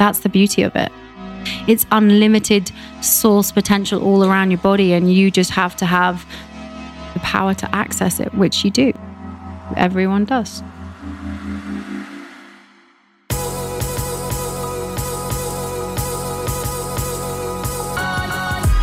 That's the beauty of it. It's unlimited source potential all around your body, and you just have to have the power to access it, which you do. Everyone does.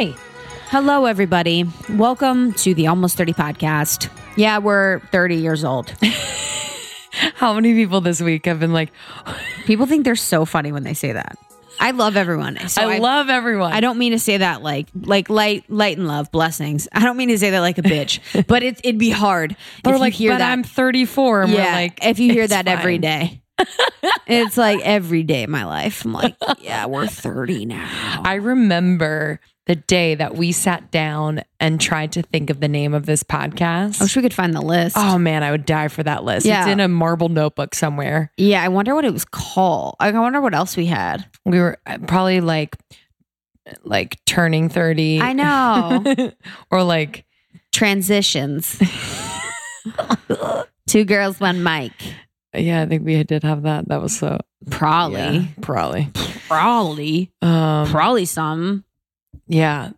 Hi. Hello, everybody. Welcome to the Almost 30 podcast. Yeah, we're 30 years old. How many people this week have been like, People think they're so funny when they say that. I love everyone. So I, love everyone. I don't mean to say that like like light light and love blessings. I don't mean to say that like a bitch, but it, it'd be hard. They're if like, you hear but that. I'm 34. And yeah, we're like, if you hear that every fine." day, it's like every day of my life. I'm like, yeah, we're 30 now. I remember the day that we sat down and tried to think of the name of this podcast. I wish we could find the list. Oh man, I would die for that list. Yeah. It's in a marble notebook somewhere. yeah, I wonder what it was called. I wonder what else we had. We were uh, probably like like turning 30. I know. or like Transitions. Two girls, one mic. yeah, I think we did have that. That was so Probably. yeah, probably. Probably. Um Probably some. Yeah.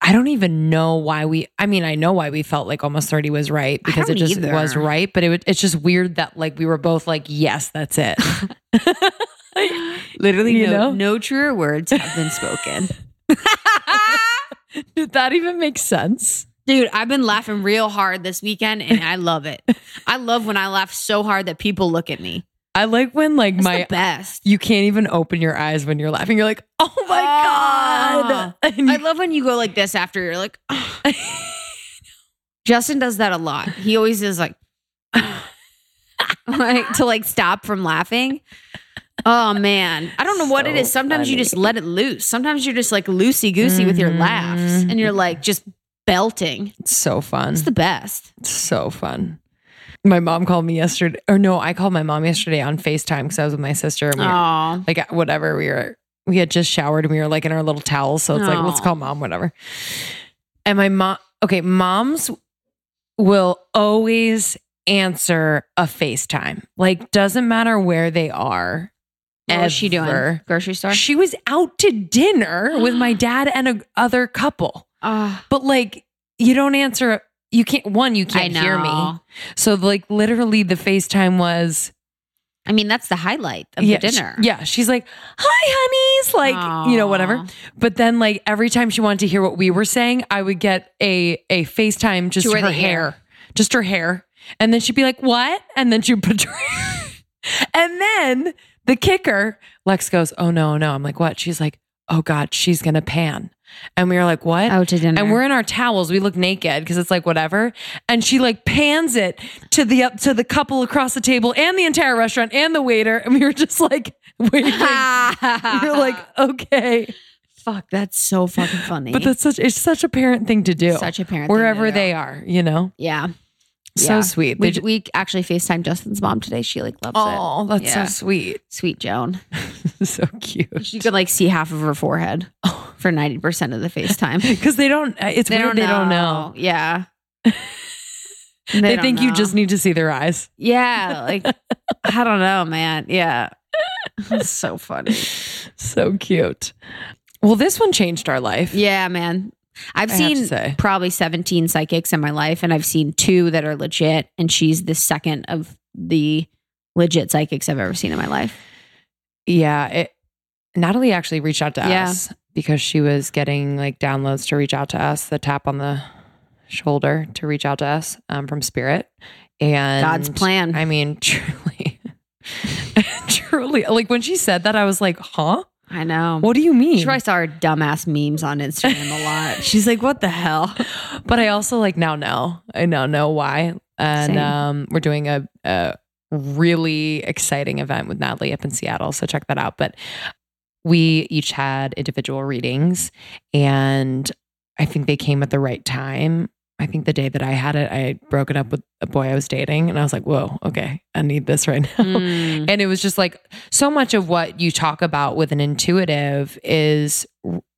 I don't even know why we I mean, I know why we felt like almost 30 was right because it just either. was right, but it would- it's just weird that like we were both like, yes, that's it. Literally, You no, know? no truer words have been spoken. Did that even make sense? Dude, I've been laughing real hard this weekend and I love it. I love when I laugh so hard that people look at me. I like when like It's my best. you can't even open your eyes when you're laughing. You're like, oh my ah. god! And I love when you go like this after you're like, Justin does that a lot. He always is like, like to like stop from laughing. Oh man, I don't know what it is. So. Sometimes you just let it loose. Sometimes you're just like loosey goosey with your laughs, and you're mm-hmm. like just belting. it's so fun. It's the best. It's so fun. My mom called me yesterday, or no, I called my mom yesterday on Facetime because I was with my sister. And we were, like whatever, we were we had just showered and we were like in our little towels. So it's like let's call mom, whatever. And my mom, okay, moms will always answer a FaceTime. Like doesn't matter where they are. what was she doing? Grocery store. She was out to dinner with my dad and a other couple. Oh, But like you don't answer you can't one, you can't hear me. So like literally the FaceTime was I mean, that's the highlight of yeah, the dinner. yeah. She's like, Hi honeys, like, you know, whatever. But then like every time she wanted to hear what we were saying, I would get a a FaceTime just her her hair. hair. Just her hair. And then she'd be like, What? And then she'd put her And then the kicker, Lex goes, Oh no, no. I'm like, what? She's like, Oh God, she's gonna pan. And we were like, What? Out to dinner. And we're in our towels. We look naked because it's like whatever. And she like pans it to the up to the couple across the table and the entire restaurant and the waiter. And we were just like waiting. we were like, okay. fuck, that's so fucking funny. But that's such it's such a parent thing to do. such a parent. thing to wherever they are, you know? Yeah. So Yeah. sweet. They We, we actually FaceTime Justin's mom today. She like loves oh, that's Yeah. so sweet. Sweet Joan. so cute. You could like see half of her forehead for 90% of the FaceTime. Because they don't uh, it's weird they don't know. Yeah. They, don't think you just need to see their eyes. Yeah. Like, I don't know, man. Yeah. So funny. So cute. Well, this one changed our life. Yeah, man. I've I seen probably 17 psychics in my life, and I've seen two that are legit, and she's the second of the legit psychics I've ever seen in my life. Yeah, it, Natalie actually reached out to Yeah. us because she was getting like downloads to reach out to us, the tap on the shoulder to reach out to us um, from Spirit. And God's plan. I mean, truly, truly, like when she said that, I was like, huh? I know. What do you mean? She probably saw her dumbass memes on Instagram a lot. She's like, what the hell? but I also like now know. I now know why. And Same. um, we're doing a, a really exciting event with Natalie up in Seattle. So check that out. But we each had individual readings and I think they came at the right time. I think the day that I had it, I had broken up with a boy I was dating and I was like, whoa, okay, I need this right now. Mm. And it was just like so much of what you talk about with an intuitive is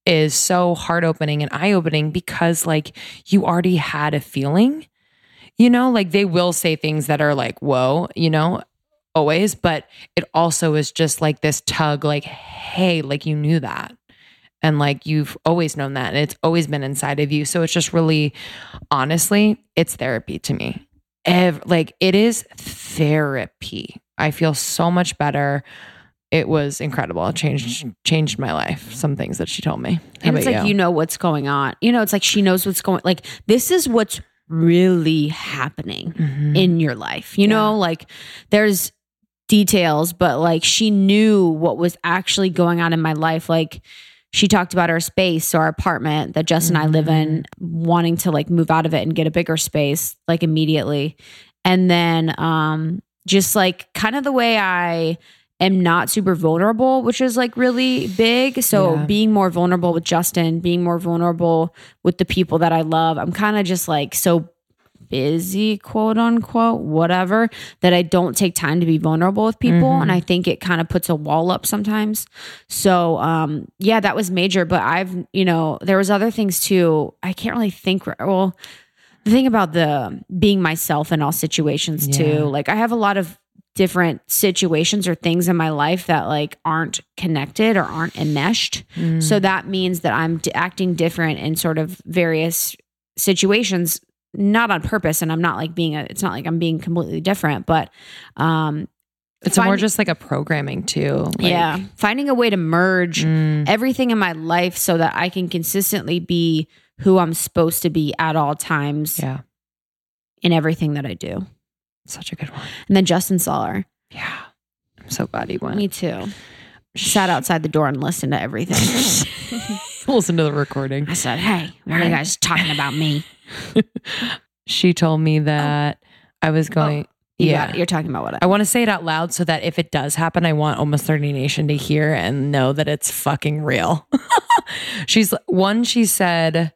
is so heart opening and eye opening because like you already had a feeling. You know, like they will say things that are like, whoa, you know, always, but it also is just like this tug, like, hey, like you knew that. And like you've always known that. And it's always been inside of you. So it's just really, honestly, it's therapy to me. Ev- like it is therapy. I feel so much better. It was incredible. It changed changed my life. Some things that she told me. How and it's like you know what's going on. You know, it's like she knows what's going. Like this is what's really happening Mhm. in your life. You know, like there's details, but like she knew what was actually going on in my life. Like she talked about our space or our apartment that Jess and I live in, wanting to like move out of it and get a bigger space like immediately. And then um just like kind of the way I am not super vulnerable, which is like really big. So Yeah. being more vulnerable with Justin, being more vulnerable with the people that I love. I'm kind of just like so busy, quote unquote, whatever, that I don't take time to be vulnerable with people. Mhm. And I think it kind of puts a wall up sometimes. So um yeah, that was major. But I've, you know, there was other things too. I can't really think well, the thing about the being myself in all situations Yeah. too, like I have a lot of different situations or things in my life that like aren't connected or aren't enmeshed. Mm. So that means that I'm acting different in sort of various situations, not on purpose. And I'm not like being a, it's not like I'm being completely different, but, um, it's more just like a programming too. Like, yeah, finding a way to merge mm, everything in my life so that I can consistently be who I'm supposed to be at all times yeah. in everything that I do. Such a good one. And then Justin saw her. Yeah. I'm so glad he went. Me too. Sat outside the door and listened to everything. Listen to the recording. I said, Hey, what are you guys talking about me? She told me that I was oh, going. You yeah. got it. You're talking about what I I want to say it out loud so that if it does happen, I want Almost 30 Nation to hear and know that it's fucking real. She's one, she said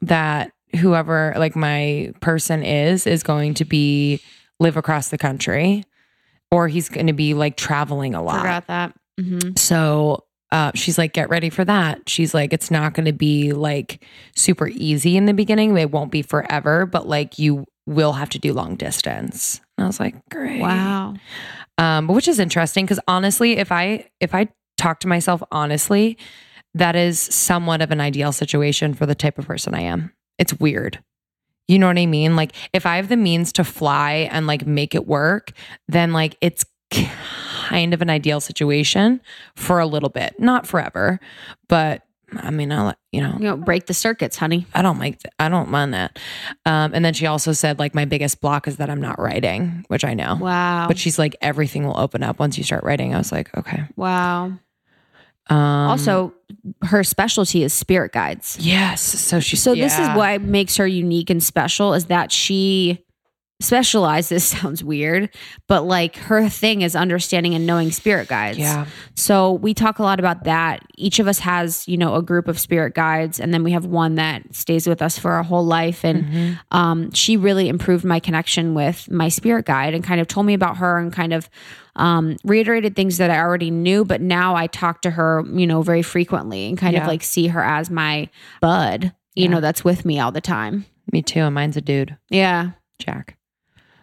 that whoever like my person is, is going to be live across the country or he's going to be like traveling a lot. forgot that. Mm-hmm. So uh, she's like, get ready for that. She's like, it's not going to be like super easy in the beginning. It won't be forever, but like you will have to do long distance. And I was like, great. Wow. Um, but which is interesting because honestly, if I if I talk to myself honestly, that is somewhat of an ideal situation for the type of person I am. It's weird. You know what I mean? Like if I have the means to fly and like make it work, then like it's kind of an ideal situation for a little bit, not forever, but I mean, I'll you know, You know, break the circuits, honey. I don't like, th- I don't mind that. Um, and then she also said like my biggest block is that I'm not writing, which I know. Wow. But she's like, everything will open up once you start writing. I was like, okay. wow. Um, also, her specialty is spirit guides. yes. So she. So this is yeah. what makes her unique and special is that she specializes sounds weird, but like her thing is understanding and knowing spirit guides. Yeah. So we talk a lot about that. Each of us has, you know, a group of spirit guides, and then we have one that stays with us for our whole life. And Mm-hmm. um, she really improved my connection with my spirit guide and kind of told me about her and kind of um, reiterated things that I already knew. But now I talk to her, you know, very frequently and kind Yeah. of like see her as my bud, you Yeah. know, that's with me all the time. Me too. And mine's a dude, Yeah. Jack.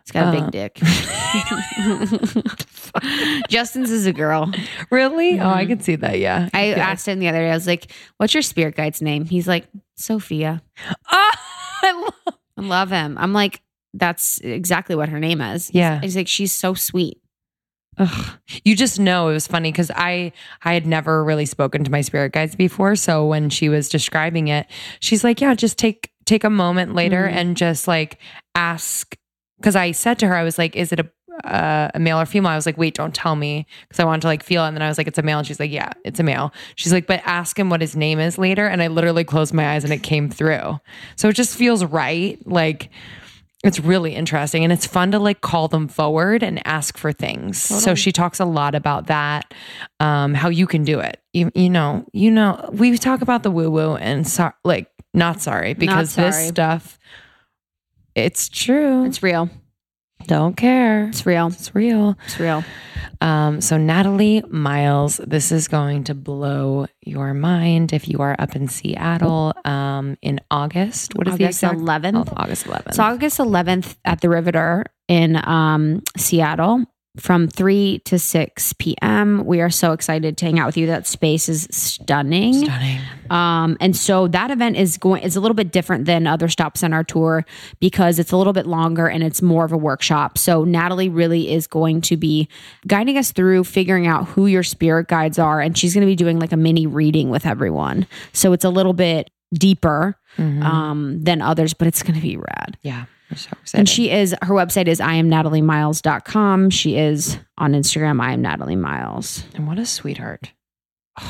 It's got a Uh, big dick. Justin's is a girl. Really? Oh, I can see that. Yeah. I Yeah. asked him the other day, I was like, what's your spirit guide's name? He's like, Sophia. Ah, I love. I love him. I'm like, that's exactly what her name is. Yeah. He's like, she's so sweet. Ugh. You just know it was funny because I I had never really spoken to my spirit guides before. So when she was describing it, she's like, "Yeah, just take take a moment later Mhm. and just like ask because I said to her, I was like, "Is it a uh, a male or female?" I was like, "Wait, don't tell me," because I wanted to like feel it. And then I was like, "It's a male," and she's like, "Yeah, it's a male." She's like, "But ask him what his name is later." And I literally closed my eyes and it came through. So it just feels right. Like it's really interesting and it's fun to like call them forward and ask for things. So she talks a lot about that, um, how you can do it. You, you know, you know, we talk about the woo woo and so, like not sorry because this sorry. stuff, it's true. It's real. Don't care. It's real. It's real. It's real. Um, so Natalie Miles, this is going to blow your mind if you are up in Seattle um, in August. What is August the exact 11th. Oh, August 11th. It's August 11th at the Riveter in um, Seattle from 3 to 6 p.m. We are so excited to hang out with you. That space is stunning. Stunning. Um, and so that event is going is a little bit different than other stops on our tour because it's a little bit longer and it's more of a workshop. So Natalie really is going to be guiding us through figuring out who your spirit guides are, and she's going to be doing like a mini reading with everyone. So it's a little bit deeper um, than others, but it's going to be rad. Yeah. So. And she is her website is iamnataliemiles.com. She is on Instagram, I am Natalie Miles. and what a sweetheart.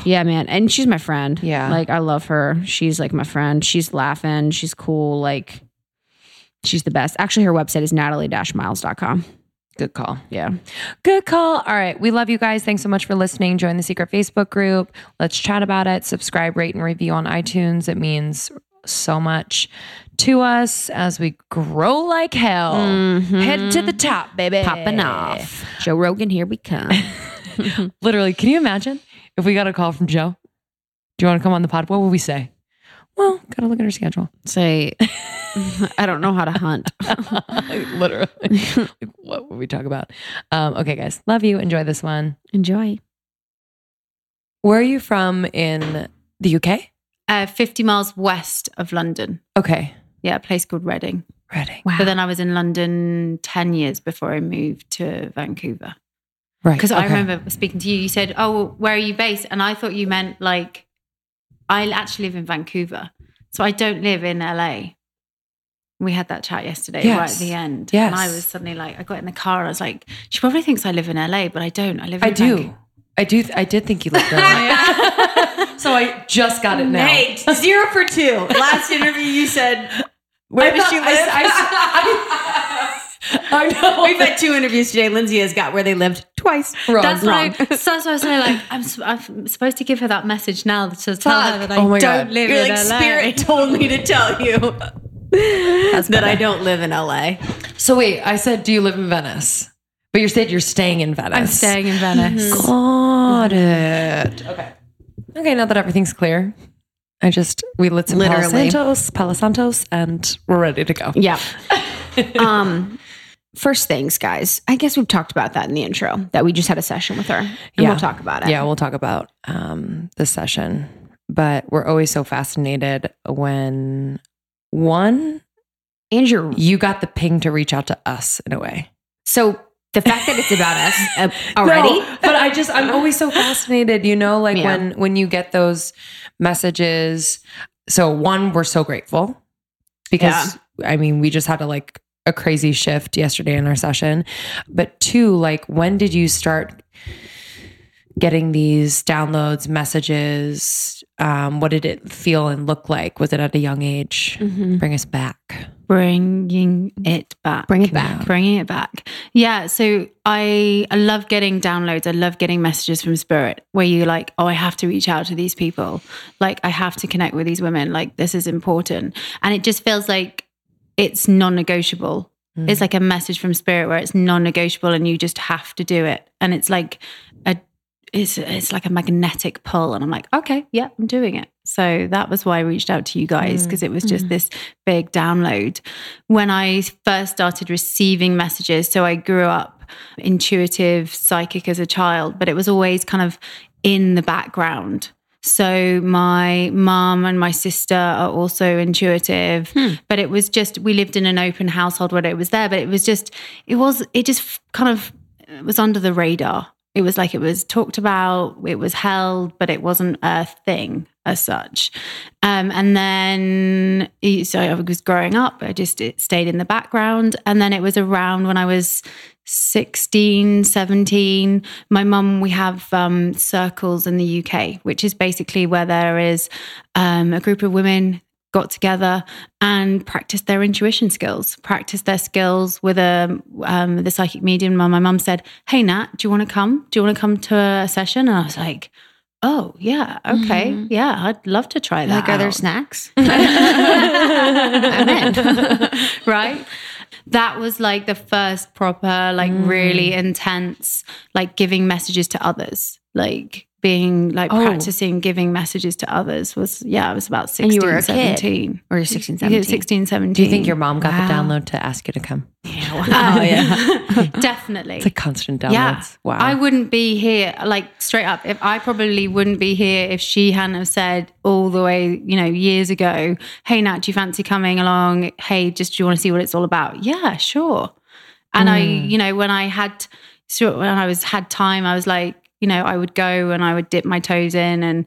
Yeah, man. And she's my friend. Yeah. Like I love her. She's like my friend. She's laughing. She's cool. Like she's the best. Actually, her website is natalie-miles.com. Good call. Yeah. Good call. All right. We love you guys. Thanks so much for listening. Join the secret Facebook group. Let's chat about it. Subscribe, rate, and review on iTunes. It means so much to us as we grow like hell. Head to the top, baby. Mm-hmm. Popping off. Joe Rogan, here we come. Literally, can you imagine if we got a call from Joe? Do you want to come on the pod? What would we say? Well, gotta look at her schedule. Say, I don't know how to hunt. Literally. like, what would we talk about? Um, okay, guys. Love you. Enjoy this one. Enjoy. Where are you from in the UK? Uh, 50 miles west of London. Okay. Yeah, a place called Reading. Ready. But then I was in London 10 years before I moved to Vancouver. Right. Because I remember speaking to you, you said, Oh, well, where are you based? And I thought you meant like, I actually live in Vancouver. So I don't live in LA. We had that chat yesterday, right at the end. Yes. And I was suddenly like, I got in the car and I was like, she probably thinks I live in LA, but I don't. I live in I do. Vancouver. I do. I did think you looked there. so I just got it now. Nate, zero for two. Last interview, you said, Where I does thought- she live? I, I, I know. We've had two interviews today. Lindsey has got where they lived twice. Wrong. That's Wrong. why. So that's why I was saying, like, I'm, s- I'm supposed to give her that message now to tell her that I Oh my don't God. live You're in like, LA. Spirit told me to tell you that I don't live in LA. So wait, I said, do you live in Venice? But you said you're staying in Venice. I'm staying in Venice. Mm-hmm. Got it. Okay. Okay. Now that everything's clear, I just we lit some Palo Literally. Santos, Palo Santos, and we're ready to go. Yeah. um, first things, guys. I guess we've talked about that in the intro that we just had a session with her, and Yeah. we'll talk about it. Yeah, we'll talk about um, this session, but we're always so fascinated when one Andrew. you got the ping to reach out to us in a way. So the fact that it's about us uh, already. No, but I just I'm always so fascinated, you know, like Yeah. when when you get those messages. So one, we're so grateful because I mean, we just had a like a crazy shift yesterday in our session. But two, like when did you start getting these downloads, messages? Um, what did it feel and look like? Was it at a young age? Mhm. Bring us back. Bringing it back. Bring it back. Bringing it back. Yeah. So I, I love getting downloads. I love getting messages from Spirit where you're like, oh, I have to reach out to these people. Like, I have to connect with these women. Like, this is important. And it just feels like it's non negotiable. It's like a message from Spirit where it's non negotiable and you just have to do it. And it's like it's, it's like a magnetic pull. And I'm like, okay, yeah, I'm doing it. So that was why I reached out to you guys mm. because it was just mm-hmm. this big download. When I first started receiving messages, so I grew up intuitive, psychic as a child, but it was always kind of in the background. So my mom and my sister are also intuitive, hmm. but it was just we lived in an open household where it was there, but it was just it was it just kind of it was under the radar. It was like it was talked about, it was held, but it wasn't a thing. as such. Um, and then, so I was growing up, I just stayed in the background. And then it was around when I was 16, 17. My mum, we have um, circles in the UK, which is basically where there is um, a group of women got together and practiced their intuition skills, practiced their skills with a um, the psychic medium. My mum said, "Hey Nat, do you want to come? Do you want to come to a session?" And I was like, "Oh yeah, okay, mm-hmm. yeah, I'd love to try that." Like, are out. there snacks? Right? That was like the first proper, like mm. really intense, like giving messages to others, like being like oh. practicing giving messages to others was yeah I was about 16 and you were 17 kid. or 16 17 16 17 do you think your mom got wow. the download to ask you to come yeah wow. oh, yeah definitely it's a constant download yeah. wow I wouldn't be here like straight up if I probably wouldn't be here if she hadn't have said all the way you know years ago hey Nat do you fancy coming along hey just do you want to see what it's all about yeah sure and mm. I you know when I had so when I was had time I was like you know, I would go and I would dip my toes in and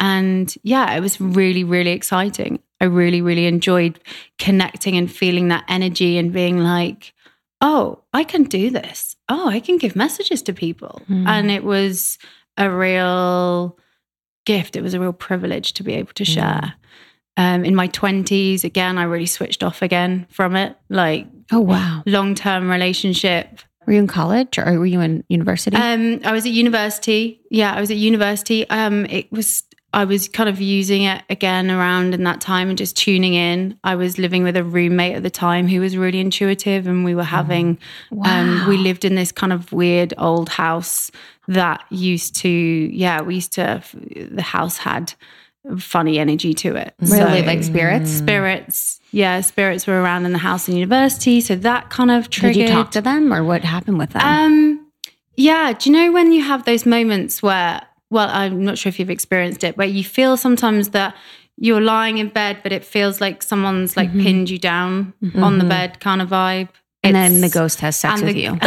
and yeah, it was really, really exciting. I really, really enjoyed connecting and feeling that energy and being like, oh, I can do this. Oh, I can give messages to people. Mm. And it was a real gift. It was a real privilege to be able to share. Mm. Um, in my 20s, again, I really switched off again from it. Like, oh, wow. Long term relationship were you in college or were you in university? Um, I was at university. Yeah, I was at university. Um, it was I was kind of using it again around in that time and just tuning in. I was living with a roommate at the time who was really intuitive, and we were having, wow. um, we lived in this kind of weird old house that used to, yeah, we used to, the house had funny energy to it. Really, so, like spirits? Spirits. Yeah, spirits were around in the house in university. So that kind of triggered. Did you talk to them or what happened with them? Um, yeah. Do you know when you have those moments where, well, I'm not sure if you've experienced it, where you feel sometimes that you're lying in bed, but it feels like someone's like mm-hmm. pinned you down mm-hmm. on the bed kind of vibe. And then the ghost has sex with the, you.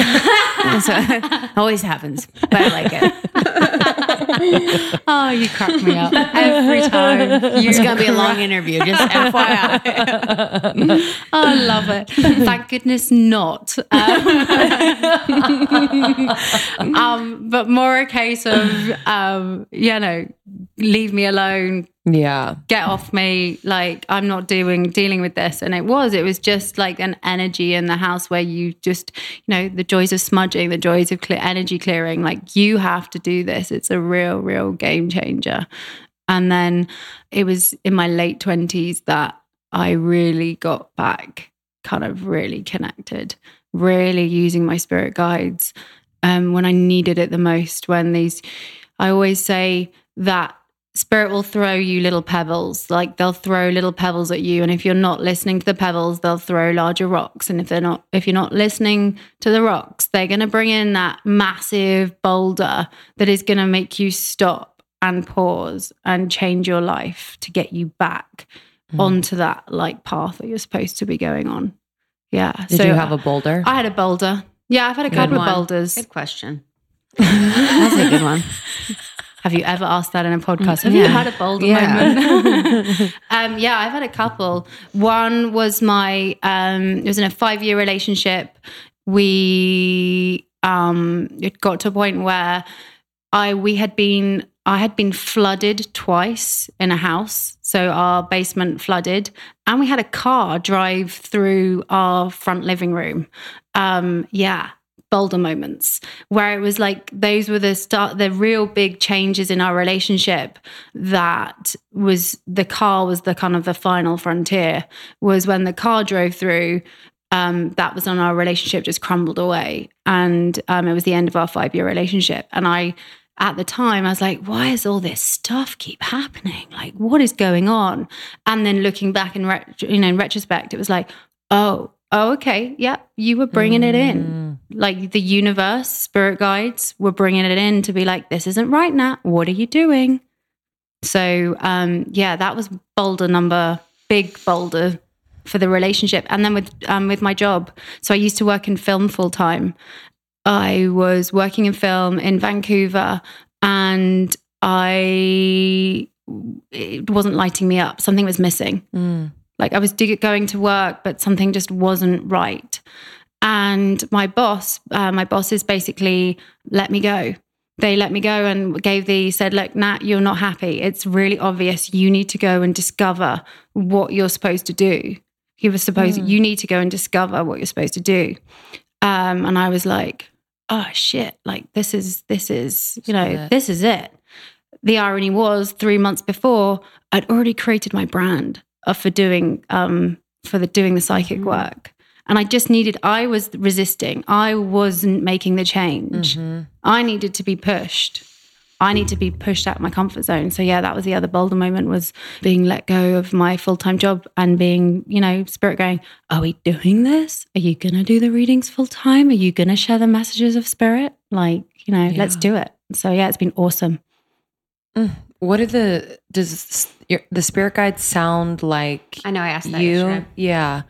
so, always happens, but I like it. oh, you crack me up every time. It's gonna be a long interview, just FYI. oh, I love it. Thank goodness not. Um, um, but more a case of, um, you know, leave me alone, yeah. get off me. Like i'm not doing dealing with this. And it was it was just like an energy in the house where you just you know the joys of smudging the joys of clear energy clearing like you have to do this. It's a real real game changer. And then it was in my late 20s that i really got back kind of really connected really using my spirit guides um, when i needed it the most when these i always say that spirit will throw you little pebbles. Like they'll throw little pebbles at you and if you're not listening to the pebbles they'll throw larger rocks. And if they're not if you're not listening to the rocks they're going to bring in that massive boulder that is going to make you stop and pause and change your life to get you back mm. onto that like path that you're supposed to be going on. Yeah did so you have a boulder? I had a boulder. Yeah i've had a couple of boulders. Good question. That's a good one have you ever asked that in a podcast? Have yeah. you had a boulder yeah. moment? um, yeah, I've had a couple. One was my, um, it was in a five year relationship. We, um, it got to a point where I, we had been, I had been flooded twice in a house. So our basement flooded, and we had a car drive through our front living room. Um, yeah boulder moments where it was like those were the start the real big changes in our relationship that was the car was the kind of the final frontier was when the car drove through um, that was when our relationship just crumbled away. And um, it was the end of our five year relationship. And i at the time i was like why is all this stuff keep happening? Like what is going on? And then looking back in re- you know in retrospect it was like oh oh, okay, yeah, you were bringing mm. it in. Mm. Like the universe, spirit guides were bringing it in to be like, this isn't right, Nat. What are you doing? So, um, yeah, that was boulder number, big boulder for the relationship. And then with um, with my job, so I used to work in film full time. I was working in film in Vancouver, and I it wasn't lighting me up. Something was missing. Mm. Like I was going to work, but something just wasn't right. And my boss, uh, my bosses basically let me go. They let me go and gave the said, look, Nat, you're not happy. It's really obvious. You need to go and discover what you're supposed to do. He was supposed, you need to go and discover what you're supposed to do. Um, and I was like, oh shit, like this is, this is, you know, it. this is it. The irony was three months before, I'd already created my brand uh, for doing, um, for the doing the psychic work. And I just needed, I was resisting. I wasn't making the change. I needed to be pushed. I need to be pushed out of my comfort zone. So yeah, that was the other boulder moment was being let go of my full-time job and being, you know, spirit going, are we doing this? Are you going to do the readings full time? Are you going to share the messages of spirit? Like, you know, let's do it. So yeah, it's been awesome. What are the does your, the spirit guides sound like? I know I asked that you. yesterday. Yeah.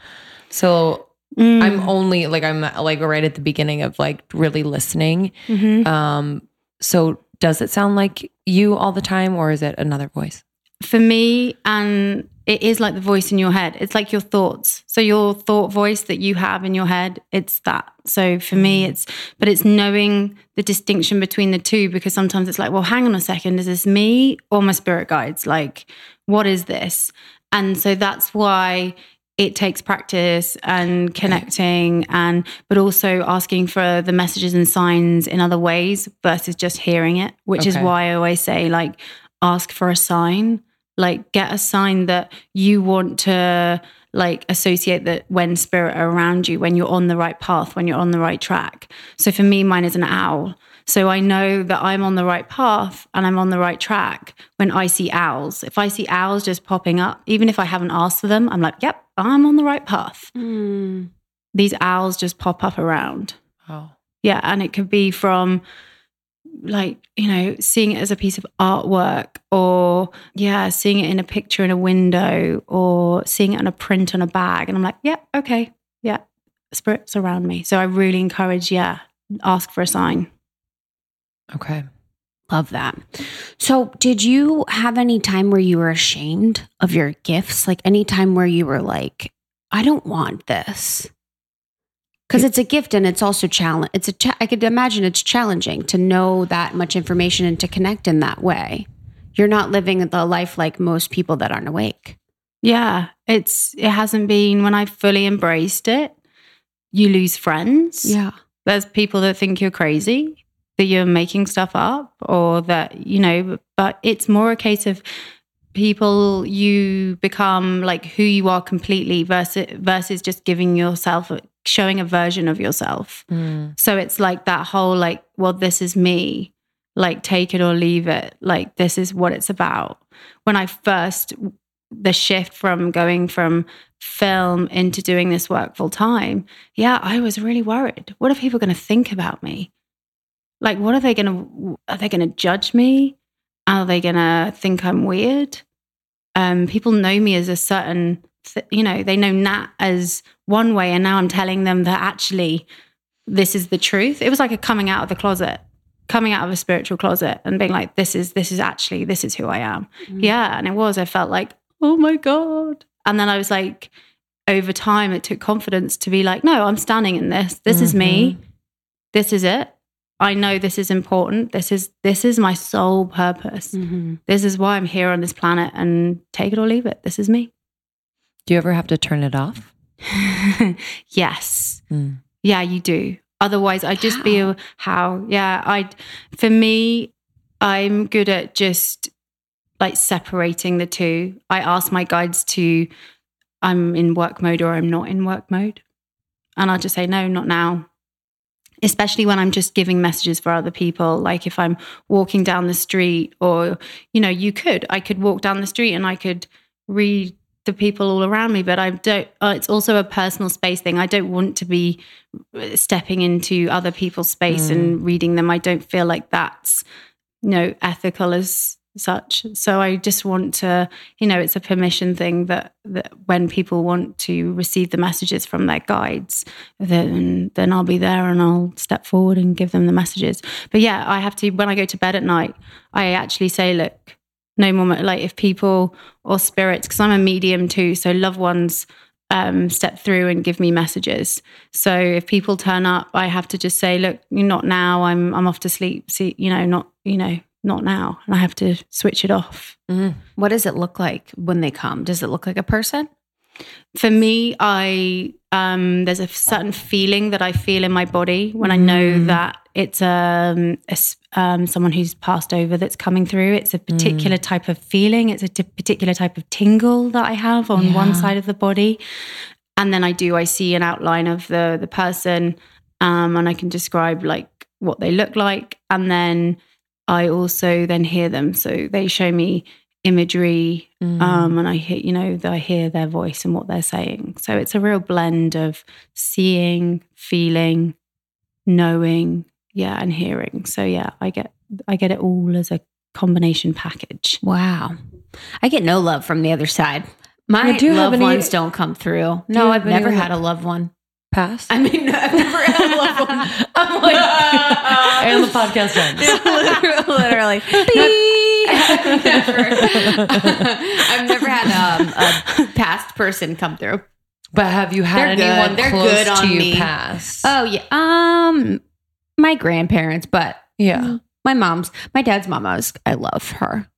So Mm. I'm only like I'm like right at the beginning of like really listening. Mhm. Um. So does it sound like you all the time, or is it another voice? for me and it is like the voice in your head. It's like your thoughts. So your thought voice that you have in your head it's that. So for me mm. it's but it's knowing the distinction between the two because sometimes it's like well hang on a second is this me or my spirit guides? Like what is this? And so that's why it takes practice and connecting and but also asking for the messages and signs in other ways versus just hearing it which is why i always say like ask for a sign like get a sign that you want to like associate that when spirit are around you when you're on the right path when you're on the right track. So for me mine is an owl. So i know that i'm on the right path and i'm on the right track when i see owls. If i see owls just popping up even if i haven't asked for them i'm like yep i'm on the right path. Hmm. These owls just pop up around. Oh. yeah and it could be from like you know seeing it as a piece of artwork or yeah seeing it in a picture in a window or seeing it on a print on a bag and i'm like yeah okay yeah spirits around me so i really encourage yeah ask for a sign Okay. Love that. So, did you have any time where you were ashamed of your gifts? Like any time where you were like, I don't want this? Because it's a gift and it's also challenge. It's a. Cha- I could imagine it's challenging to know that much information and to connect in that way. You're not living the life like most people that aren't awake. yeah it's it hasn't been when i fully embraced it you lose friends Yeah. there's people that think you're crazy that you're making stuff up or that you know but it's more a case of people you become like who you are completely versus versus just giving yourself showing a version of yourself. Mm. so it's like that whole like well this is me like take it or leave it. Like this is what it's about. When i first the shift from going from film into doing this work full time yeah i was really worried. What are people going to think about me? Like what are they going to are they going to judge me? Are they going to think i'm weird? Um people know me as a certain th- you know they know nat as one way and now i'm telling them that actually this is the truth. It was like a coming out of the closet coming out of a spiritual closet and being like this is this is actually this is who i am. Mm. Yeah and it was. I felt like oh my god. And then i was like over time it took confidence to be like no i'm standing in this. This is me. Mm-hmm. This is it. I know this is important. This is this is my sole purpose. Mm-hmm. This is why i'm here on this planet and take it or leave it. This is me. Do you ever have to turn it off? yes. Mm. yeah you do. Otherwise i just feel how yeah i for me i'm good at just like separating the two. I ask my guides to i'm in work mode or i'm not in work mode and i'll just say no not now. Especially when i'm just giving messages for other people like if i'm walking down the street or you know you could. I could walk down the street and i could read the people all around me but i don't uh, it's also a personal space thing. I don't want to be stepping into other people's space and reading them. I don't feel like that's you know ethical as such. So i just want to you know it's a permission thing that that when people want to receive the messages from their guides then then i'll be there and i'll step forward and give them the messages. But yeah i have to when i go to bed at night i actually say look no more if people or spirits because i'm a medium too so loved ones um, step through and give me messages so if people turn up i have to just say look not now i'm i'm off to sleep see you know not you know not now and i have to switch it off What does it look like when they come? Does it look like a person? For me i um there's a certain feeling that i feel in my body when i know that it's um, a um someone who's passed over that's coming through. It's a particular type of feeling. It's a t- particular type of tingle that i have on one side of the body. And then i do i see an outline of the the person um and i can describe like what they look like. And then i also then hear them. So they show me imagery um, and I hear, you know, that I hear their voice and what they're saying. So it's a real blend of seeing, feeling, knowing, yeah, and hearing. So yeah, I get, I get it all as a combination package. Wow. I get no love from the other side. My Yeah, do you have loved any- ones don't come through. you No, I've never had a loved one. Pass. I mean, I've never had a loved one. I'm like, and the podcast ends. literally. I've never, I've never had um, a past person come through. But have you had They're anyone good. They're close good to on you me. pass? Oh yeah, um, my grandparents, but yeah. my mom's, my dad's mom. I I love her,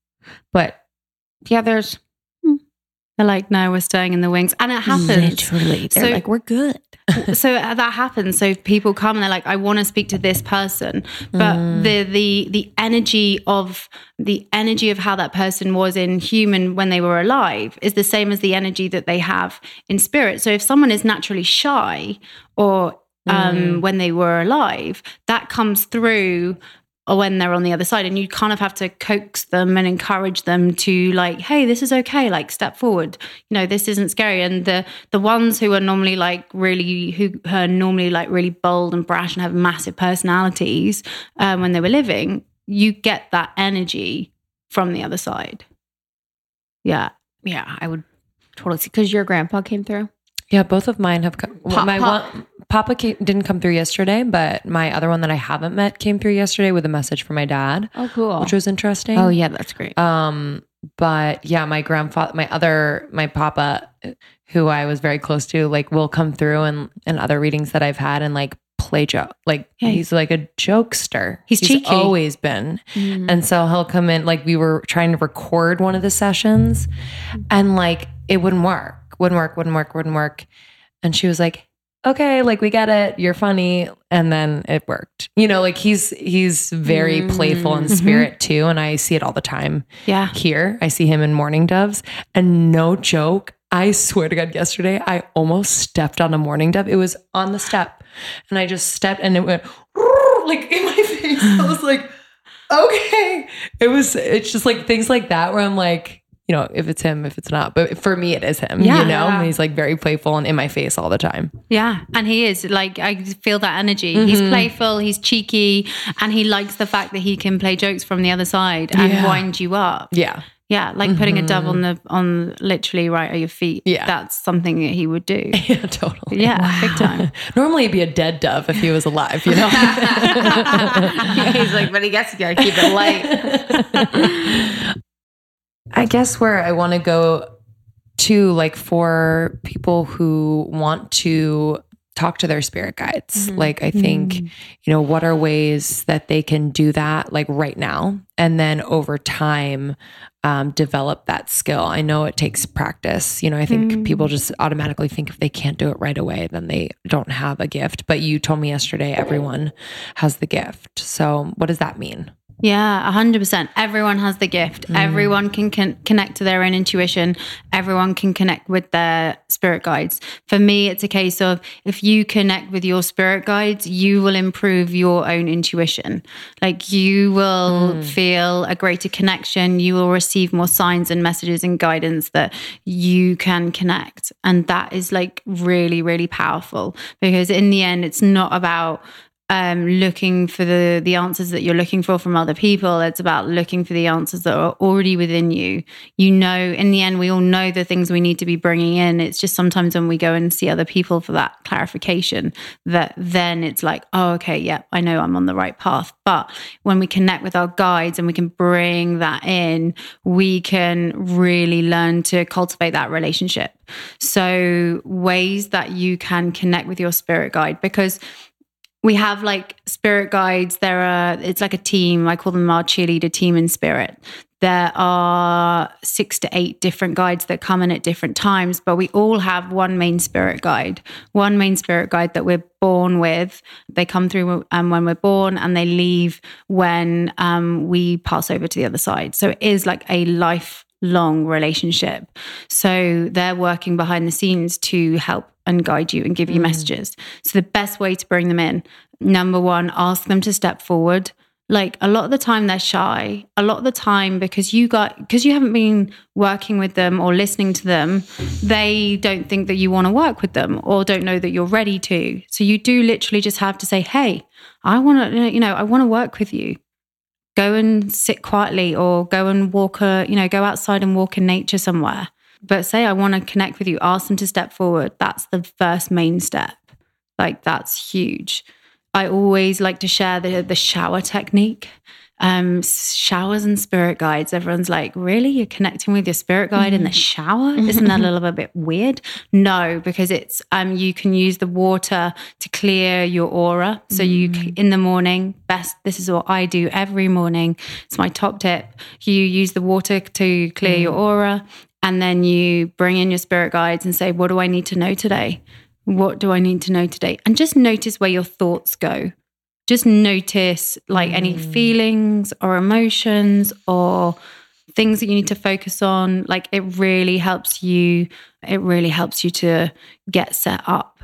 but yeah, there's They're like, no, we're staying in the wings. And it happens. literally. They're So- like, we're good. so uh, that happens. So people come and they're like, I want to speak to this person, but the the the energy of the energy of how that person was in human when they were alive is the same as the energy that they have in spirit. So if someone is naturally shy or um, when they were alive, that comes through when they're on the other side and you kind of have to coax them and encourage them to like hey this is okay like step forward you know this isn't scary and the the ones who are normally like really who are normally like really bold and brash and have massive personalities um, when they were living you get that energy from the other side yeah Yeah, I would totally see because your grandpa came through. Yeah, both of mine have come. well, Pop- my pop. one Papa came, didn't come through yesterday, but my other one that I haven't met came through yesterday with a message from my dad, Oh, cool. which was interesting. oh yeah, that's great. Um, but yeah, my grandfather, my other, my papa, who I was very close to, like will come through and and other readings that I've had and like play joke. Like Yeah. he's like a jokester. He's cheeky. always been. Mm-hmm. And so he'll come in, like we were trying to record one of the sessions and like it wouldn't work, wouldn't work, wouldn't work, wouldn't work. And she was like, okay, like we get it. You're funny. And then it worked. You know, like he's, he's very playful in mm-hmm. spirit too. And I see it all the time yeah here. I see him in Mourning Doves. And no joke, I swear to God, yesterday I almost stepped on a mourning dove. It was on the step. And I just stepped and it went like in my face. I was like, okay. It was, it's just like things like that where I'm like, you know, if it's him, if it's not. But for me, it is him, Yeah. you know? And he's like very playful and in my face all the time. Yeah, and he is like I feel that energy. He's Mm-hmm. playful, he's cheeky, and he likes the fact that he can play jokes from the other side and Yeah. wind you up. Yeah. Yeah, like putting a dove on the on literally right at your feet. Yeah. that's something that he would do. Yeah, totally. Yeah, big time. Normally it'd be a dead dove if he was alive, you know? He's like, but he gets gotta keep it light. I guess where I want to go to, like for people who want to talk to their spirit guides, mm-hmm. like I think, mm. you know, what are ways that they can do that like right now? And then over time, um, develop that skill. I know it takes practice. You know, I think mm. people just automatically think if they can't do it right away, then they don't have a gift. But you told me yesterday everyone has the gift. So what does that mean? Yeah, a hundred percent. Everyone has the gift. Mm. Everyone can, can connect to their own intuition. Everyone can connect with their spirit guides. For me, it's a case of if you connect with your spirit guides, you will improve your own intuition. Like you will hmm. feel a greater connection. You will receive more signs and messages and guidance that you can connect. And that is like really, really powerful because in the end, it's not about um, looking for the the answers that you're looking for from other people. It's about looking for the answers that are already within you. You know, in the end, we all know the things we need to be bringing in. It's just sometimes when we go and see other people for that clarification, that then it's like, oh, okay, yeah, I know I'm on the right path. But when we connect with our guides and we can bring that in, we can really learn to cultivate that relationship. So, ways that you can connect with your spirit guide because we have like spirit guides. There are it's like a team. I call them our cheerleader team in spirit. There are six to eight different guides that come in at different times but we all have one main spirit guide. One main spirit guide that we're born with. They come through um, when we're born and they leave when um, we pass over to the other side. So it is like a lifelong relationship. So they're working behind the scenes to help and guide you and give you mm. messages. So the best way to bring them in, number one, ask them to step forward. Like a lot of the time they're shy. A lot of the time because you got because you haven't been working with them or listening to them, they don't think that you want to work with them or don't know that you're ready to. So you do literally just have to say, "Hey, I want to you know, I want to work with you go and sit quietly or go and walk a, you know, go outside and walk in nature somewhere. But say I want to connect with you, ask them to step forward. That's the first main step. Like that's huge. I always like to share the the shower technique um, showers and spirit guides. Everyone's like, really? You're connecting with your spirit guide mm-hmm. in the mm-hmm. shower? Isn't that a little bit weird? No, because it's um, you can use the water to clear your aura. So mm. you in the morning, best. This is what I do every morning. It's my top tip. You use the water to clear mm. your aura, and then you bring in your spirit guides and say, what do I need to know today? What do I need to know today? And just notice where your thoughts go just notice like mm. any feelings or emotions or things that you need to focus on like it really helps you it really helps you to get set up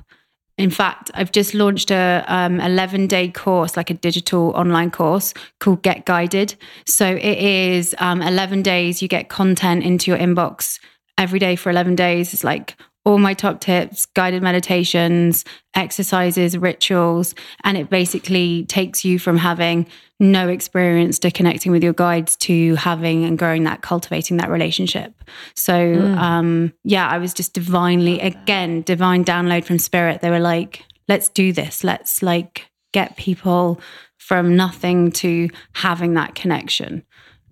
in fact i've just launched a um, 11 day course like a digital online course called get guided. So it is um, 11 days you get content into your inbox every day for 11 days. It's like all my top tips, guided meditations, exercises, rituals. And it basically takes you from having no experience to connecting with your guides to having and growing that, cultivating that relationship. So, mm. um, yeah, I was just divinely, again, divine download from spirit. They were like, let's do this. Let's like get people from nothing to having that connection.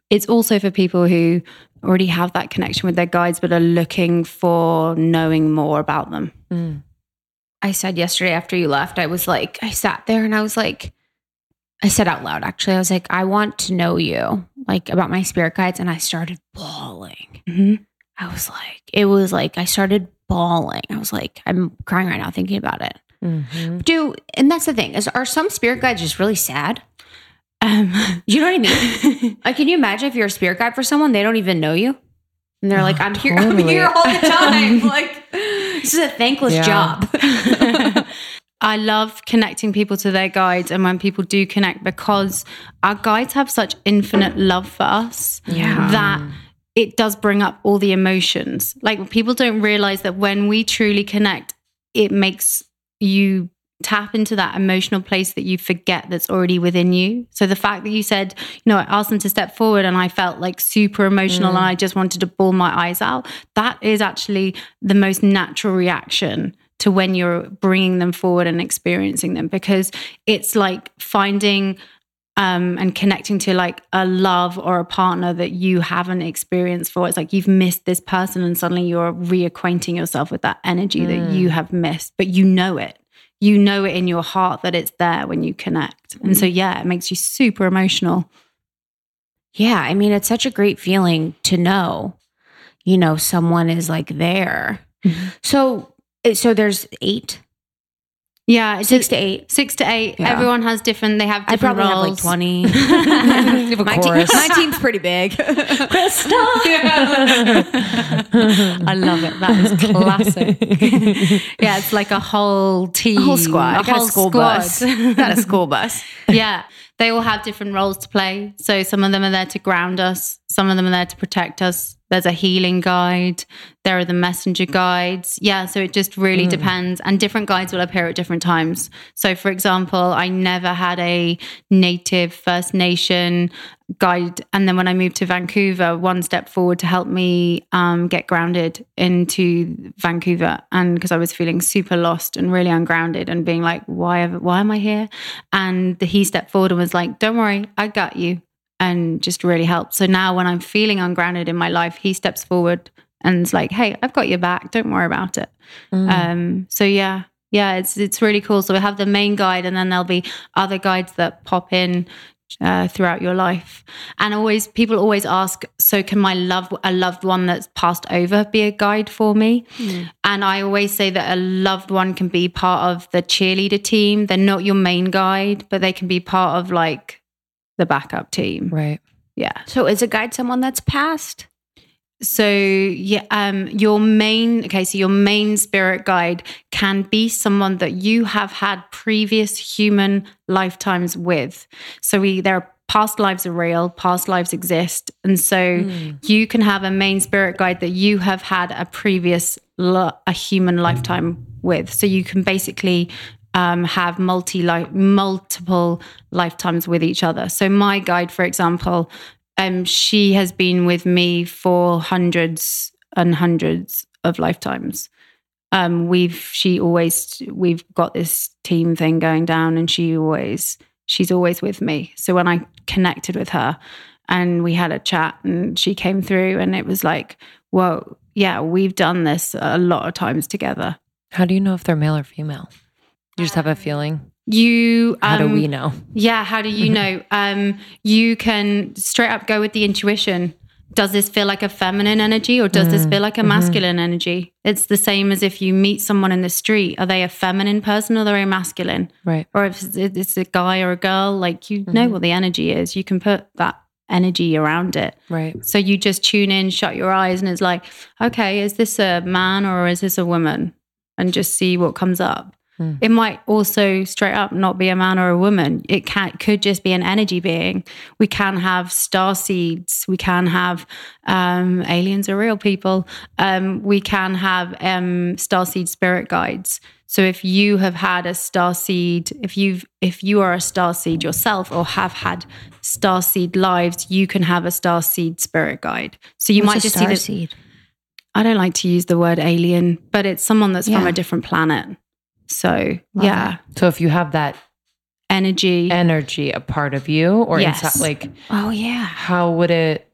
It's also for people who already have that connection with their guides, but are looking for knowing more about them. Mm. I said yesterday after you left, I was like, I sat there and I was like, I said out loud, actually, I was like, I want to know you, like about my spirit guides. And I started bawling. Mm-hmm. I was like, it was like, I started bawling. I was like, I'm crying right now thinking about it. Mm-hmm. Do, and that's the thing is, are some spirit guides just really sad? Um, you know what I mean? like, can you imagine if you're a spirit guide for someone, they don't even know you? And they're oh, like, I'm totally. here, I'm here all the time. like, this is a thankless job. I love connecting people to their guides and when people do connect because our guides have such infinite love for us yeah. that it does bring up all the emotions. Like people don't realize that when we truly connect, it makes you tap into that emotional place that you forget that's already within you. So the fact that you said, you know, I asked them to step forward and I felt like super emotional mm. and I just wanted to bawl my eyes out, that is actually the most natural reaction to when you're bringing them forward and experiencing them because it's like finding um, and connecting to like a love or a partner that you haven't experienced for. It's like you've missed this person and suddenly you're reacquainting yourself with that energy mm. that you have missed, but you know it you know it in your heart that it's there when you connect. And so, mm. yeah, it makes you super emotional. Yeah. I mean, it's such a great feeling to know, you know, someone is like there. Mm-hmm. So, eh, so there's eight yeah, six to eight. Six to eight. Yeah. Everyone has different. They have different I probably roles. have like twenty. have my, te- my, team's pretty big. Krista. I love it. That is classic. yeah, it's like a whole team, a whole squad, a whole school squad. bus. Got a school bus. yeah, they all have different roles to play. So some of them are there to ground us. Some of them are there to protect us. There's a healing guide. There are the messenger guides. Yeah, so it just really depends. And different guides will appear at different times. So, for example, I never had a native First Nation guide. And then when I moved to Vancouver, one step forward to help me um, get grounded into Vancouver. And because I was feeling super lost and really ungrounded and being like, why, why am I here? And he stepped forward and was like, don't worry, I got you. And just really helped. So now when I'm feeling ungrounded in my life, he steps forward and's like, hey, I've got your back. Don't worry about it. Um, so yeah, yeah, it's it's really cool. So we have the main guide, and then there'll be other guides that pop in uh, throughout your life. And always, people always ask, so can my love a loved one that's passed over be a guide for me? And I always say that a loved one can be part of the cheerleader team. They're not your main guide, but they can be part of like the backup team. Right. Yeah. So is a guide someone that's passed? So yeah, um, your main okay, so your main spirit guide can be someone that you have had previous human lifetimes with. So we there are past lives are real, past lives exist, and so you can have a main spirit guide that you have had a previous lo- a human lifetime with. So you can basically um, have multi multiple lifetimes with each other. So my guide, for example, um, she has been with me for hundreds and hundreds of lifetimes. Um, we've she always we've got this team thing going down, and she always she's always with me. So when I connected with her, and we had a chat, and she came through, and it was like, whoa, yeah, we've done this a lot of times together. How do you know if they're male or female? You just have a feeling. You How do um, we know? Yeah, how do you know? Um, you can straight up go with the intuition. Does this feel like a feminine energy or does this feel like a masculine energy? It's the same as if you meet someone in the street. Are they a feminine person or are they masculine? Right. Or if it's- it's a guy or a girl, like you know what the energy is. You can put that energy around it. Right. So you just tune in, shut your eyes, and it's like, okay, is this a man or is this a woman? And just see what comes up. It might also straight up not be a man or a woman. It can could just be an energy being. We can have star seeds. We can have um, aliens are real people. Um, we can have um, star seed spirit guides. So if you have had a star seed, if you've if you are a star seed yourself or have had star seed lives, you can have a star seed spirit guide. So you might just see this. seed. I don't like to use the word alien, but it's someone that's from a different planet. So Love yeah, So if you have that energy. energy a part of you or Yes. inside, like, Oh yeah. how would it,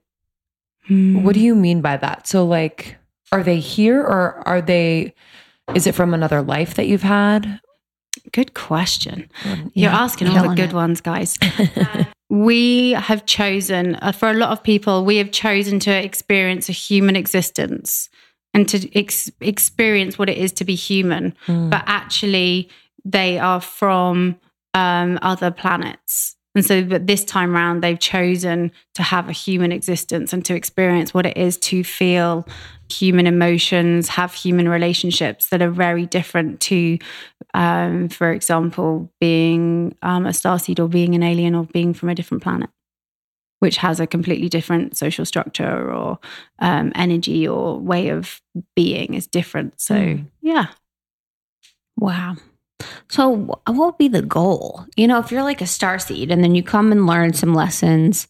Hmm. what do you mean by that? So, like, are they here or are they, is it from another life that you've had? Good question. You're Yeah. asking all the good it. ones, guys. we have chosen, uh, for a lot of people, we have chosen to experience a human existence and to ex- experience what it is to be human. Mm. But actually, they are from um, other planets. And so, but this time round, they've chosen to have a human existence and to experience what it is to feel human emotions, have human relationships that are very different to, um, for example, being um, a starseed or being an alien or being from a different planet, which has a completely different social structure or um, energy or way of being is different. So, Mm. yeah. Wow. So, what would be the goal? You know, if you're like a star seed and then you come and learn some lessons,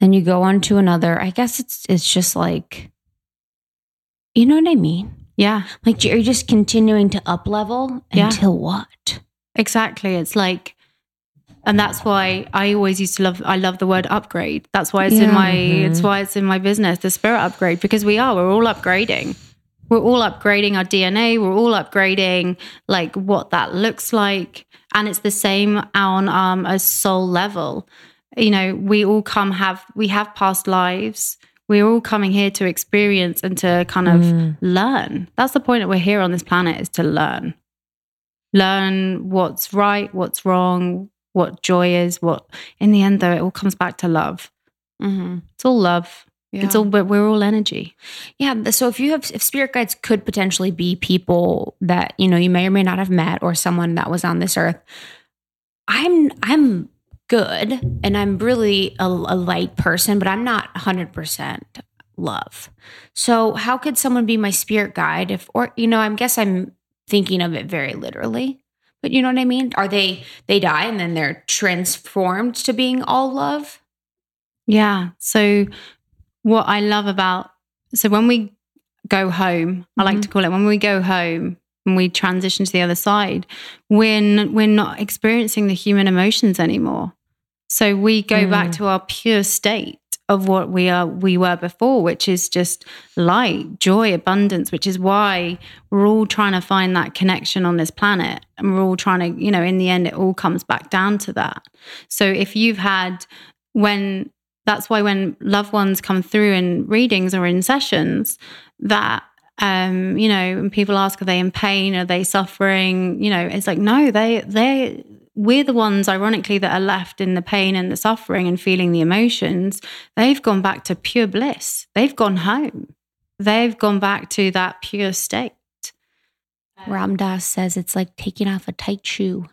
then you go on to another. I guess it's it's just like, you know what I mean? Yeah. Like you're just continuing to up level Yeah. until what? Exactly. It's like, and that's why I always used to love. I love the word upgrade. That's why it's in Yeah. my. It's why it's in my business. The spirit upgrade because we are. We're all upgrading. We're all upgrading our DNA. We're all upgrading like what that looks like, and it's the same on um a soul level. You know, we all come have we have past lives. We're all coming here to experience and to kind of Mm. learn. That's the point that we're here on this planet is to learn learn what's right, what's wrong, what joy is, what in the end though it all comes back to love. Mm-hmm. It's all love. It's all but we're all energy. Yeah. So if you have, if spirit guides could potentially be people that you know you may or may not have met, or someone that was on this earth, I'm I'm good and I'm really a, a light person, but I'm not hundred percent. love. So, how could someone be my spirit guide if, or, you know, I guess I'm thinking of it very literally, but you know what I mean? Are they, they die and then they're transformed to being all love? Yeah. So what I love about so when we go home, I like mm-hmm. to call it when we go home and we transition to the other side, when we're not experiencing the human emotions anymore. So we go back mm. to our pure state of what we are we were before, which is just light, joy, abundance, which is why we're all trying to find that connection on this planet. And we're all trying to, you know, in the end it all comes back down to that. So if you've had when that's why when loved ones come through in readings or in sessions that um you know and people ask are they in pain are they suffering you know it's like no they they we're the ones ironically that are left in the pain and the suffering and feeling the emotions they've gone back to pure bliss they've gone home they've gone back to that pure state Ram Dass says it's like taking off a tight shoe.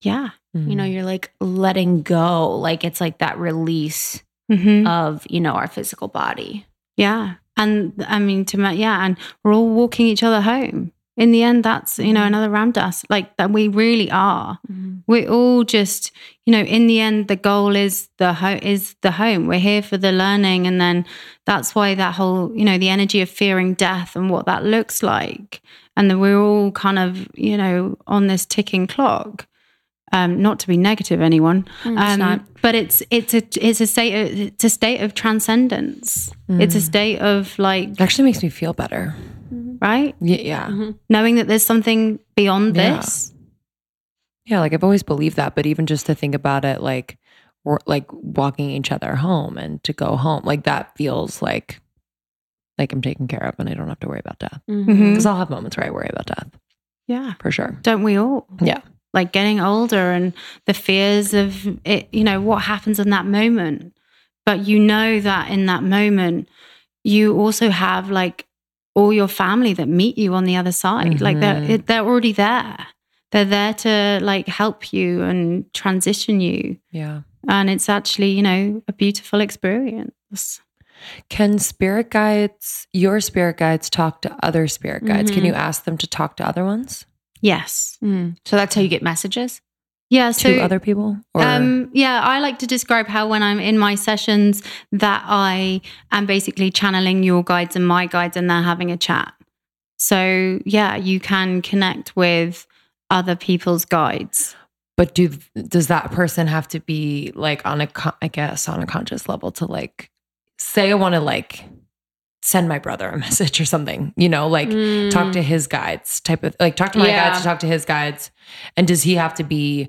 yeah You know, you're like letting go. Like it's like that release mm-hmm. of, you know, our physical body. Yeah. And I mean, to me, yeah. And we're all walking each other home. In the end, that's, you know, another Ram Dass, like that we really are. We're all just, you know, in the end, the goal is the ho- is the home. We're here for the learning. And then that's why that whole, you know, the energy of fearing death and what that looks like. And then we're all kind of, you know, on this ticking clock. Um, not to be negative, anyone, um, but it's it's a it's a state of, it's a state of transcendence. It's a state of like It actually makes me feel better. Right Yeah, yeah. knowing that there's something beyond Yeah. this. Yeah, like I've always believed that, but even just to think about it, like we're like walking each other home and to go home, like that feels like like I'm taken care of and I don't have to worry about death. Mm-hmm. Mm-hmm. Because I'll have moments where I worry about death Yeah, for sure. don't we all? Yeah. like getting older and the fears of it, you know, what happens in that moment. But you know that in that moment, you also have like all your family that meet you on the other side. Like they're Mhm. they're already there. They're there to like help you and transition you. Yeah. And it's actually, you know, a beautiful experience. Can spirit guides, your spirit guides, talk to other spirit guides? Can Mhm. you ask them to talk to other ones? Yes. So that's how you get messages? Yeah. So to other people? Or Um, yeah, I like to describe how when I'm in my sessions that I am basically channeling your guides and my guides and they're having a chat. So yeah, you can connect with other people's guides. but do does that person have to be like on a I guess on a conscious level to like say I want to like send my brother a message or something, you know, like talk to his guides type of like talk to my Yeah. guides talk to his guides. And does he have to be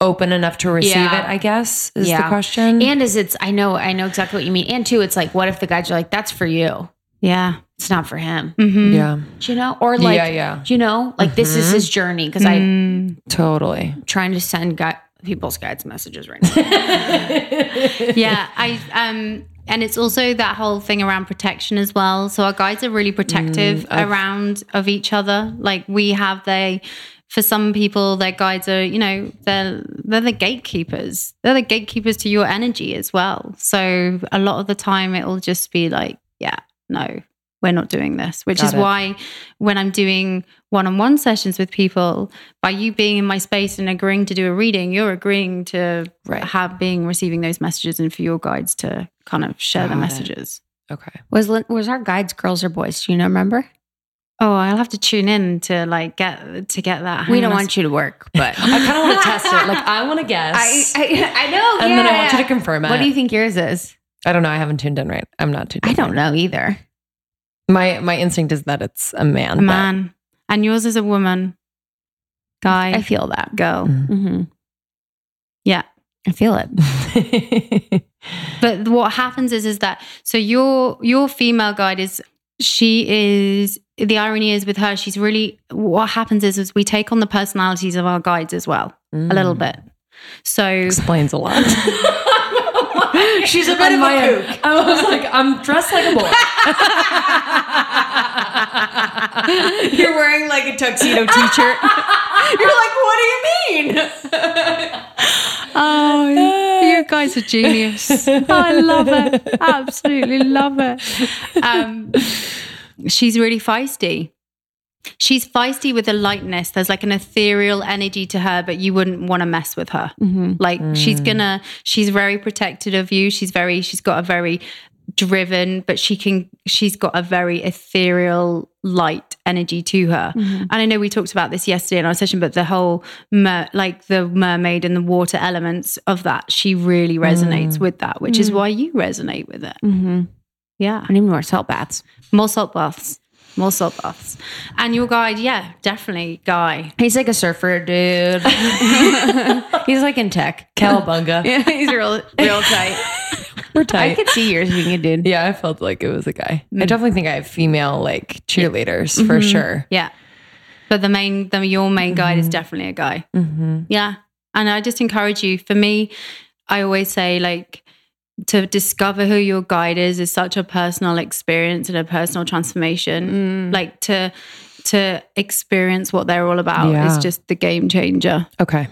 open enough to receive Yeah. it, I guess, is the question. And is it's I know I know exactly what you mean. And two, it's like what if the guides are like, that's for you. Yeah. It's not for him. Mm-hmm. yeah. Do you know? Or like yeah, yeah. do you know? Like this is Mhm. his journey. Because Mm. Totally. I'm trying to send guy people's guides messages right now. yeah, I um and it's also that whole thing around protection as well. So our guides are really protective Mm, around of each other. Like we have they for some people their guides are, you know, they're they're the gatekeepers. They're the gatekeepers to your energy as well. So a lot of the time it'll just be like, yeah, no, we're not doing this, which Got is it. why when I'm doing one-on-one sessions with people, by you being in my space and agreeing to do a reading, you're agreeing to Right. have being receiving those messages and for your guides to kind of share the Got it. messages. Okay. was was our guides girls or boys? Do you know? Remember? Oh, I'll have to tune in to like get to get that. We don't want you to work, but I kind of want to test it. Like I want to guess. I, I I know. and then I want you to confirm it. What do you think yours is? I don't know. I haven't tuned in right. I'm not tuned. I don't right. know either. My my instinct is that it's a man. a man, and yours is a woman, guy, I feel that. girl. Mm. Mm-hmm. Yeah. I feel it. but- But what happens is is that so your your female guide is she is the irony is with her she's really what happens is is we take on the personalities of our guides as well a little Mm. bit. So explains a lot. She's a bit of my a kook. I was like, I'm dressed like a boy. You're wearing like a tuxedo t-shirt. You're like, what do you mean? oh, you guys are genius. I love her. Absolutely love her. Um, she's really feisty. She's feisty with a lightness. There's like an ethereal energy to her, but you wouldn't want to mess with her. Mm-hmm. Like mm. she's gonna, she's very protected of you. She's very, she's got a very driven, but she can, she's got a very ethereal light energy to her. Mm-hmm. And I know we talked about this yesterday in our session, but the whole, mer- like the mermaid and the water elements of that, she really resonates mm. with that, which is mm. why you resonate with it. Mm-hmm. Yeah. I need more salt baths. More salt baths. More salt baths. And your guide, yeah, definitely guy. He's like a surfer dude. He's like in tech. Cowabunga. Yeah, he's real, real tight. We're tight. I could see yours being a dude. yeah, I felt like it was a guy. I mm. definitely think I have female like cheerleaders for mm-hmm. sure. Yeah. But the main, the, your main guide is mm-hmm. definitely a guy. Mm-hmm. Yeah. And I just encourage you. For me, I always say, like, to discover who your guide is is such a personal experience and a personal transformation. Like to to experience what they're all about Yeah. is just the game changer. Okay.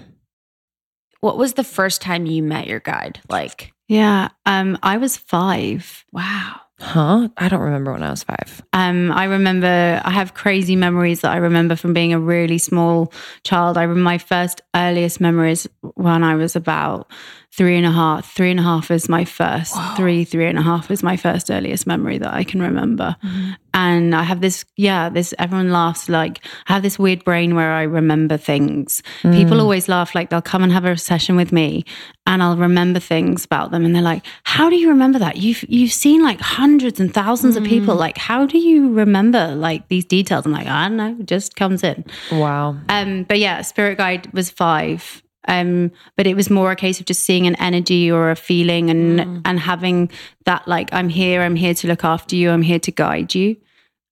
What was the first time you met your guide? Like, Yeah. Um, I was five. wow. Huh? I don't remember when I was five. Um, I remember I have crazy memories that I remember from being a really small child. I remember my first earliest memories when I was about three and a half. Three and a half is my first three, three and a half is my first earliest memory that I can remember. Mm-hmm. And I have this, yeah, this everyone laughs like I have this weird brain where I remember things. People mm. always laugh like they'll come and have a session with me and I'll remember things about them and they're like, How do you remember that? You've you've seen like hundreds and thousands of people. Mm. Like, how do you remember like these details? I'm like, I don't know, it just comes in. Wow. Um, but yeah, spirit guide was five. Um, but it was more a case of just seeing an energy or a feeling and and having that like I'm here, I'm here to look after you, I'm here to guide you.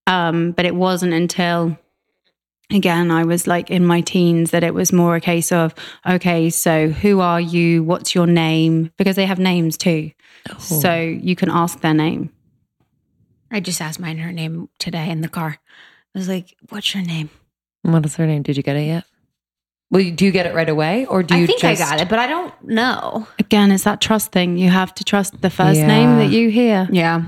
Um, but it wasn't until again I was like in my teens that it was more a case of okay, so who are you? What's your name? Because they have names too, so you can ask their name. I just asked mine her name today in the car. I was like, what's your name? What is her name? Did you get it yet? Well, do you get it right away, or do you? I think just, I got it, but I don't know. Again, it's that trust thing. You have to trust the first name that you hear. Yeah.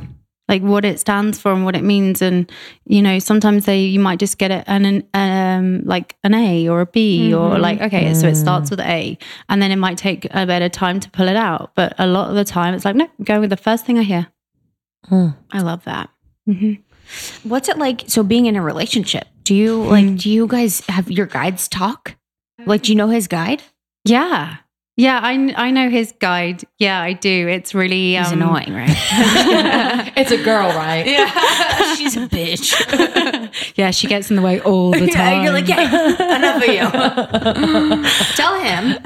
like what it stands for and what it means and you know sometimes they you might just get it an, an um like an A or a B or mm-hmm. like okay so it starts mm. with A and then it might take a bit of time to pull it out but a lot of the time it's like no go with the first thing I hear hmm. I love that. Mm-hmm. What's it like? So being in a relationship, do you like? Hmm. Do you guys have your guides talk? Like, do you know his guide? yeah yeah I, I know his guide yeah I do it's really He's um, annoying, right? it's a girl, right? yeah, she's a bitch. yeah she gets in the way all the Yeah, time you're like, yeah, enough of you. Tell him.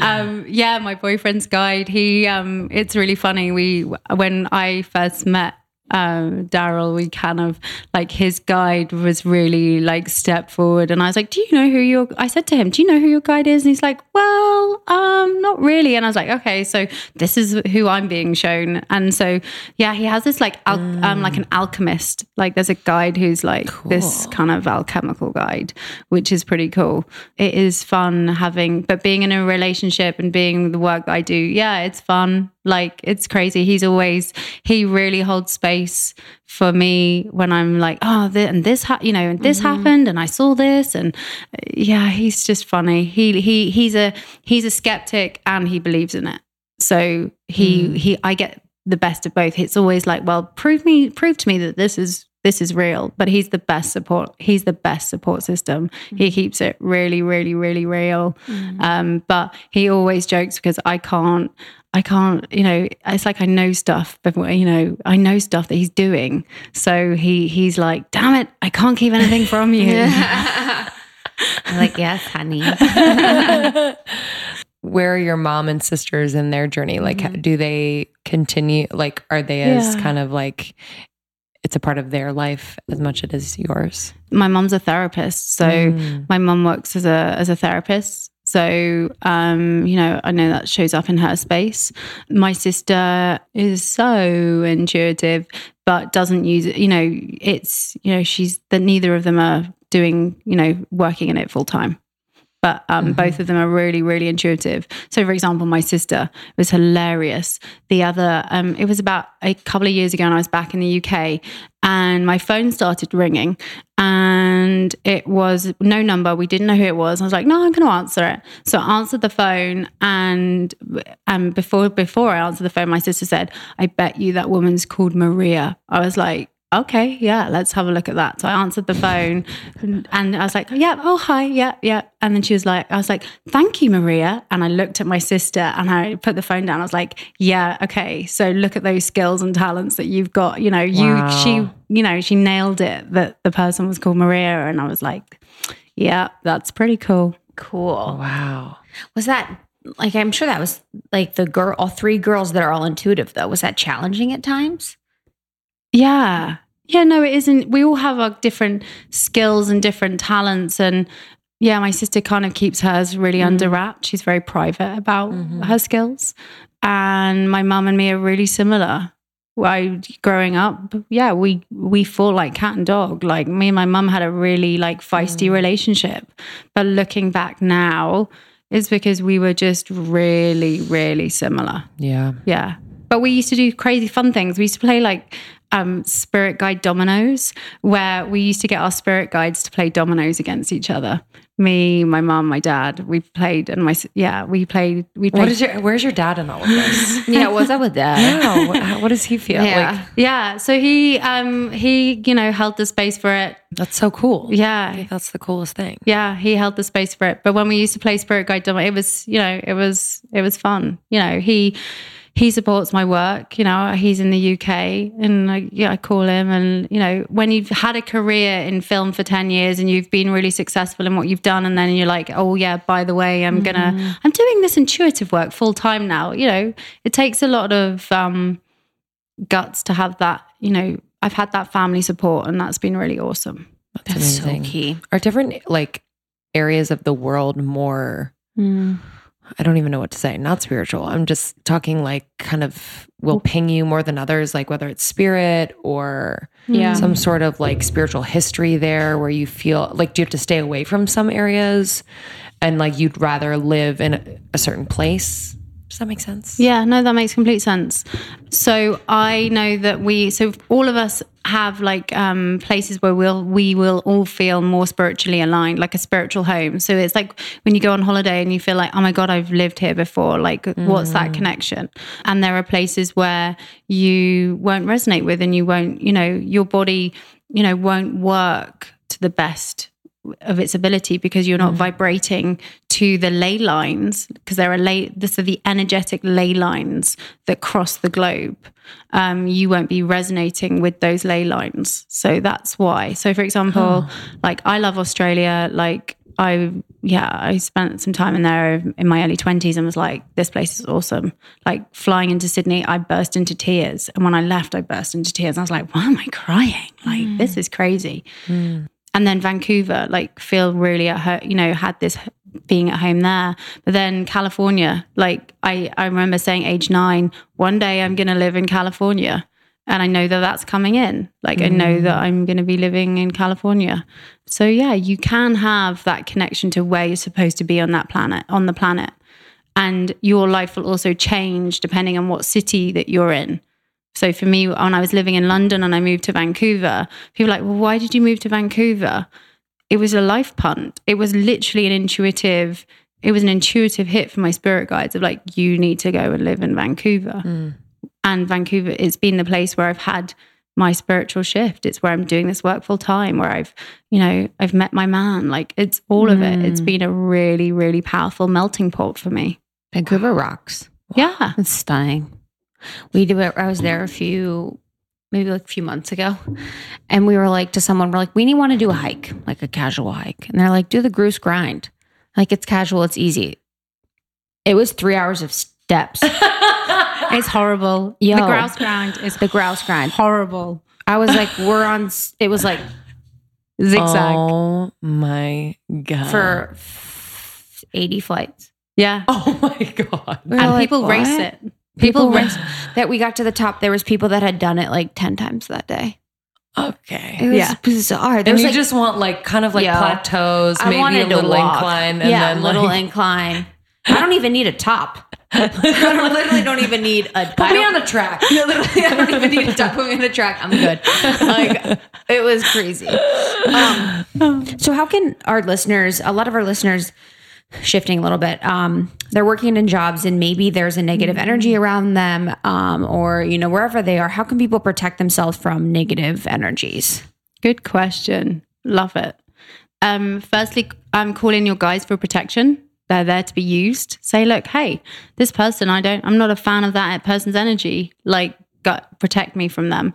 um, yeah, my boyfriend's guide. He, um, it's really funny. We, when I first met um, Daryl, we kind of like his guide was really like step forward, and I was like, "Do you know who your?" I said to him, "Do you know who your guide is?" And he's like, "Well, um, not really." And I was like, "Okay, so this is who I'm being shown." And so, yeah, he has this like al- um, like an alchemist. Like, there's a guide who's like this kind of alchemical guide, which is pretty cool. It is fun having, but being in a relationship and being the work that I do, yeah, it's fun. Like it's crazy. He's always he really holds space for me when I'm like, oh, th- and this, ha- you know, and this happened, and I saw this, and uh, yeah, he's just funny. He he he's a he's a skeptic and he believes in it. So he he I get the best of both. It's always like, well, prove me, prove to me that this is this is real. But he's the best support. He's the best support system. He keeps it really, really, really real. Um, but he always jokes because I can't. I can't, you know, it's like I know stuff but you know, I know stuff that he's doing. So he he's like, damn it, I can't keep anything from you. I'm like, yes, honey. Where are your mom and sisters in their journey? Like, do they continue? Like, are they as Yeah. kind of like it's a part of their life as much as it is yours? my mom's a therapist, so Mm. my mom works as a as a therapist. So um, you know, I know that shows up in her space. My sister is so intuitive, but doesn't use it. You know, it's you know she's that neither of them are doing you know working in it full time. But um, both of them are really, really intuitive. So, for example, my sister was hilarious. The other, um, it was about a couple of years ago, and I was back in the UK, and my phone started ringing, and it was no number. We didn't know who it was. I was like, no, I'm going to answer it. So I answered the phone, and um, before before I answered the phone, my sister said, "I bet you that woman's called Maria." I was like. Okay, yeah, let's have a look at that. So I answered the phone and, and I was like, yeah, oh, hi, yeah, yeah. And then she was like, I was like, thank you, Maria. And I looked at my sister and I put the phone down. I was like, yeah, okay. So look at those skills and talents that you've got. You know, you, Wow. she, you know, she nailed it that the person was called Maria. And I was like, yeah, that's pretty cool. Cool. Wow. Was that like I'm sure that was like the girl all three girls that are all intuitive though. Was that challenging at times? Yeah. Yeah, no, it isn't. We all have our different skills and different talents. And yeah, my sister kind of keeps hers really mm-hmm. under wraps. She's very private about mm-hmm. her skills. And my mum and me are really similar. I growing up, yeah, we we fought like cat and dog. Like me and my mum had a really like feisty mm. relationship. But looking back now, is because we were just really, really similar. Yeah. Yeah. But we used to do crazy fun things. We used to play like um, spirit guide dominoes, where we used to get our spirit guides to play dominoes against each other. Me, my mom, my dad. We played, and my yeah, we played. We played. What is your? Where's your dad in all of this? Yeah, what's up with that? yeah. What, what does he feel? Yeah. Like yeah. So he um he you know held the space for it. that's so cool. Yeah. that's the coolest thing. Yeah, he held the space for it. But when we used to play Spirit Guide Domino, it was, you know, it was it was fun. You know, he he supports my work. You know, he's in the UK, and I, yeah, I call him. And you know, when you've had a career in film for ten years and you've been really successful in what you've done, and then you're like, oh yeah, by the way, I'm gonna, I'm doing this intuitive work full time now. You know, it takes a lot of um, guts to have that. You know, I've had that family support, and that's been really awesome. That's, That's so key. Are different like areas of the world more? I don't even know what to say. Not spiritual. I'm just talking like kind of will mm-hmm. ping you more than others, like whether it's spirit or Yeah. some sort of like spiritual history there where you feel like do you have to stay away from some areas and like you'd rather live in a, a certain place? Does that make sense? Yeah, no, that makes complete sense. So I know that we, so all of us have like um, places where we'll we will all feel more spiritually aligned, like a spiritual home. So it's like when you go on holiday and you feel like, oh my god, I've lived here before. Like, what's that connection? And there are places where you won't resonate with, and you won't, you know, your body, you know, won't work to the best of its ability because you're not mm. vibrating to the ley lines because there are ley this are the energetic ley lines that cross the globe. Um, you won't be resonating with those ley lines. So that's why. So for example like i love australia. Like i yeah i spent some time in there in my early 20s and was like this place is awesome. Like flying into sydney i burst into tears. And when i left i burst into tears. I was like why am i crying? Like mm. this is crazy mm. And then Vancouver, like feel really at home, you know, had this being at home there. But then California, like I, I remember saying age nine, one day I'm going to live in California. And I know that that's coming in. Like I know that mm. I'm going to be living in California. So yeah, you can have that connection to where you're supposed to be on that planet, on the planet. And your life will also change depending on what city that you're in. So for me, when I was living in London and I moved to Vancouver, people were like, well, why did you move to Vancouver? It was a life punt. It was literally an intuitive, it was an intuitive hit for my spirit guides of like, you need to go and live in Vancouver. Mm. And Vancouver, it's been the place where I've had my spiritual shift. It's where I'm doing this work full time, where I've, you know, I've met my man. Like it's all of it. It's mm. been a really, really powerful melting pot for me. Vancouver rocks. Yeah. It's stunning. We did. I was there a few, maybe like a few months ago, and we were like to someone, we're like, we need want to do a hike, like a casual hike, and they're like, do the Grouse Grind, like it's casual, it's easy. It was three hours of steps. It's horrible. Yo. the grouse grind is the Grouse Grind. horrible. I was like, we're on. It was like Zigzag. Oh my god. for eighty flights. Yeah. Oh my god. We and like, people race it. People People that we got to the top. There was people that had done it like ten times that day. Okay. It was Yeah. bizarre. There And you like, just want like kind of like Yeah. plateaus, I maybe a little incline, and yeah, then little like, incline. I don't even need a top. I literally don't even need a. put me on the track. Yeah, literally, I don't even need a top. Put me on a track. I'm good. Like it was crazy. Um, so how can our listeners? A lot of our listeners. Shifting a little bit, um, they're working in jobs and maybe there's a negative energy around them, um, or you know wherever they are. How can people protect themselves from negative energies? Good question. Love it. Um, firstly, I'm calling your guys for protection. They're there to be used. Say, look, hey, this person, I don't, I'm not a fan of that person's energy. Like, gut, protect me from them.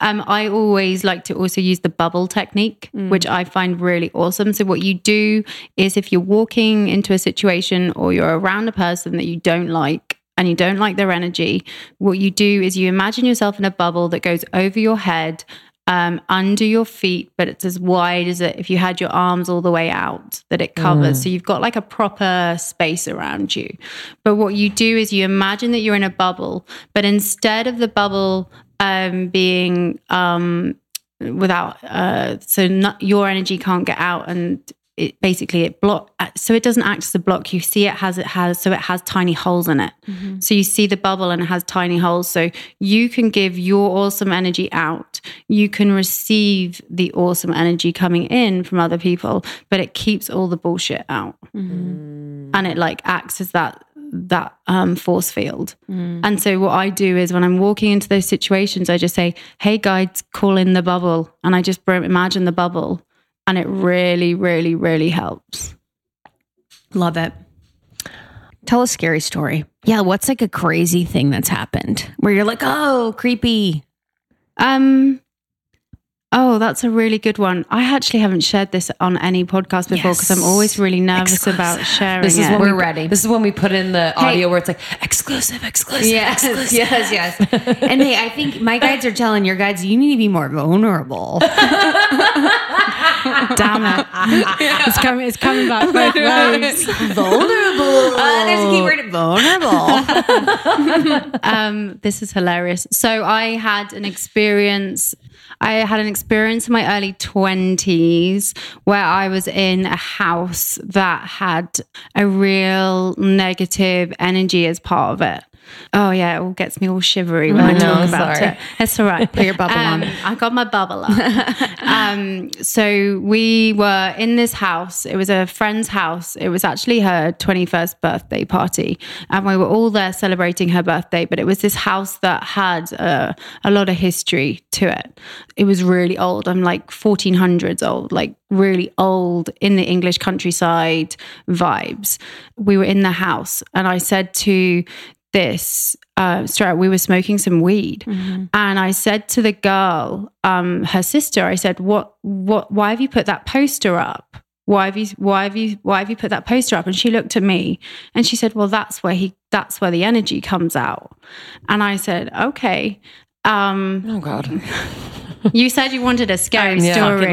Um, I always like to also use the bubble technique, which I find really awesome. So, what you do is if you're walking into a situation or you're around a person that you don't like, and you don't like their energy, what you do is you imagine yourself in a bubble that goes over your head, um, under your feet, but it's as wide as it if you had your arms all the way out that it covers. So you've got like a proper space around you. But what you do is you imagine that you're in a bubble, but instead of the bubble um, being um, without, uh, so not, your energy can't get out and it basically it block uh, so it doesn't act as a block. You see it has it has so it has tiny holes in it. Mm-hmm. So you see the bubble and it has tiny holes. So you can give your awesome energy out. You can receive the awesome energy coming in from other people but it keeps all the bullshit out. Mm-hmm. And it like acts as that that um, force field. Mm-hmm. And so what i do is when i'm walking into those situations i just say hey guides call in the bubble. And i just imagine the bubble and it really really really helps Love it. Tell a scary story. Yeah, what's like a crazy thing that's happened where you're like, oh, creepy. Um. Oh, that's a really good one. I actually haven't shared this on any podcast before because I'm always really nervous about sharing This is it. when We're we, ready. This is when we put in the audio where it's like exclusive, exclusive, exclusive. yes, yes. and hey, I think my guides are telling your guides you need to be more vulnerable. Damn it! it's coming. It's coming back both ways. vulnerable. Uh, there's a key word. Vulnerable. um, this is hilarious. So I had an experience. I had an experience in my early twenties where I was in a house that had a real negative energy as part of it. Oh yeah, it all gets me all shivery when I, I know, talk about sorry. it. It's all right. Put your bubble on. I got my bubble up. um, so we were in this house. It was a friend's house. It was actually her 21st birthday party. And we were all there celebrating her birthday. But it was this house that had uh, a lot of history to it. It was really old. I'm like 1400s old, like really old in the English countryside vibes. We were in the house. And I said to this uh straight we were smoking some weed. And i said to the girl um her sister i said what what why have you put that poster up? Why have you why have you why have you put that poster up? And she looked at me and she said well that's where he that's where the energy comes out. And i said okay um Oh God. you said you wanted a scary Yeah. story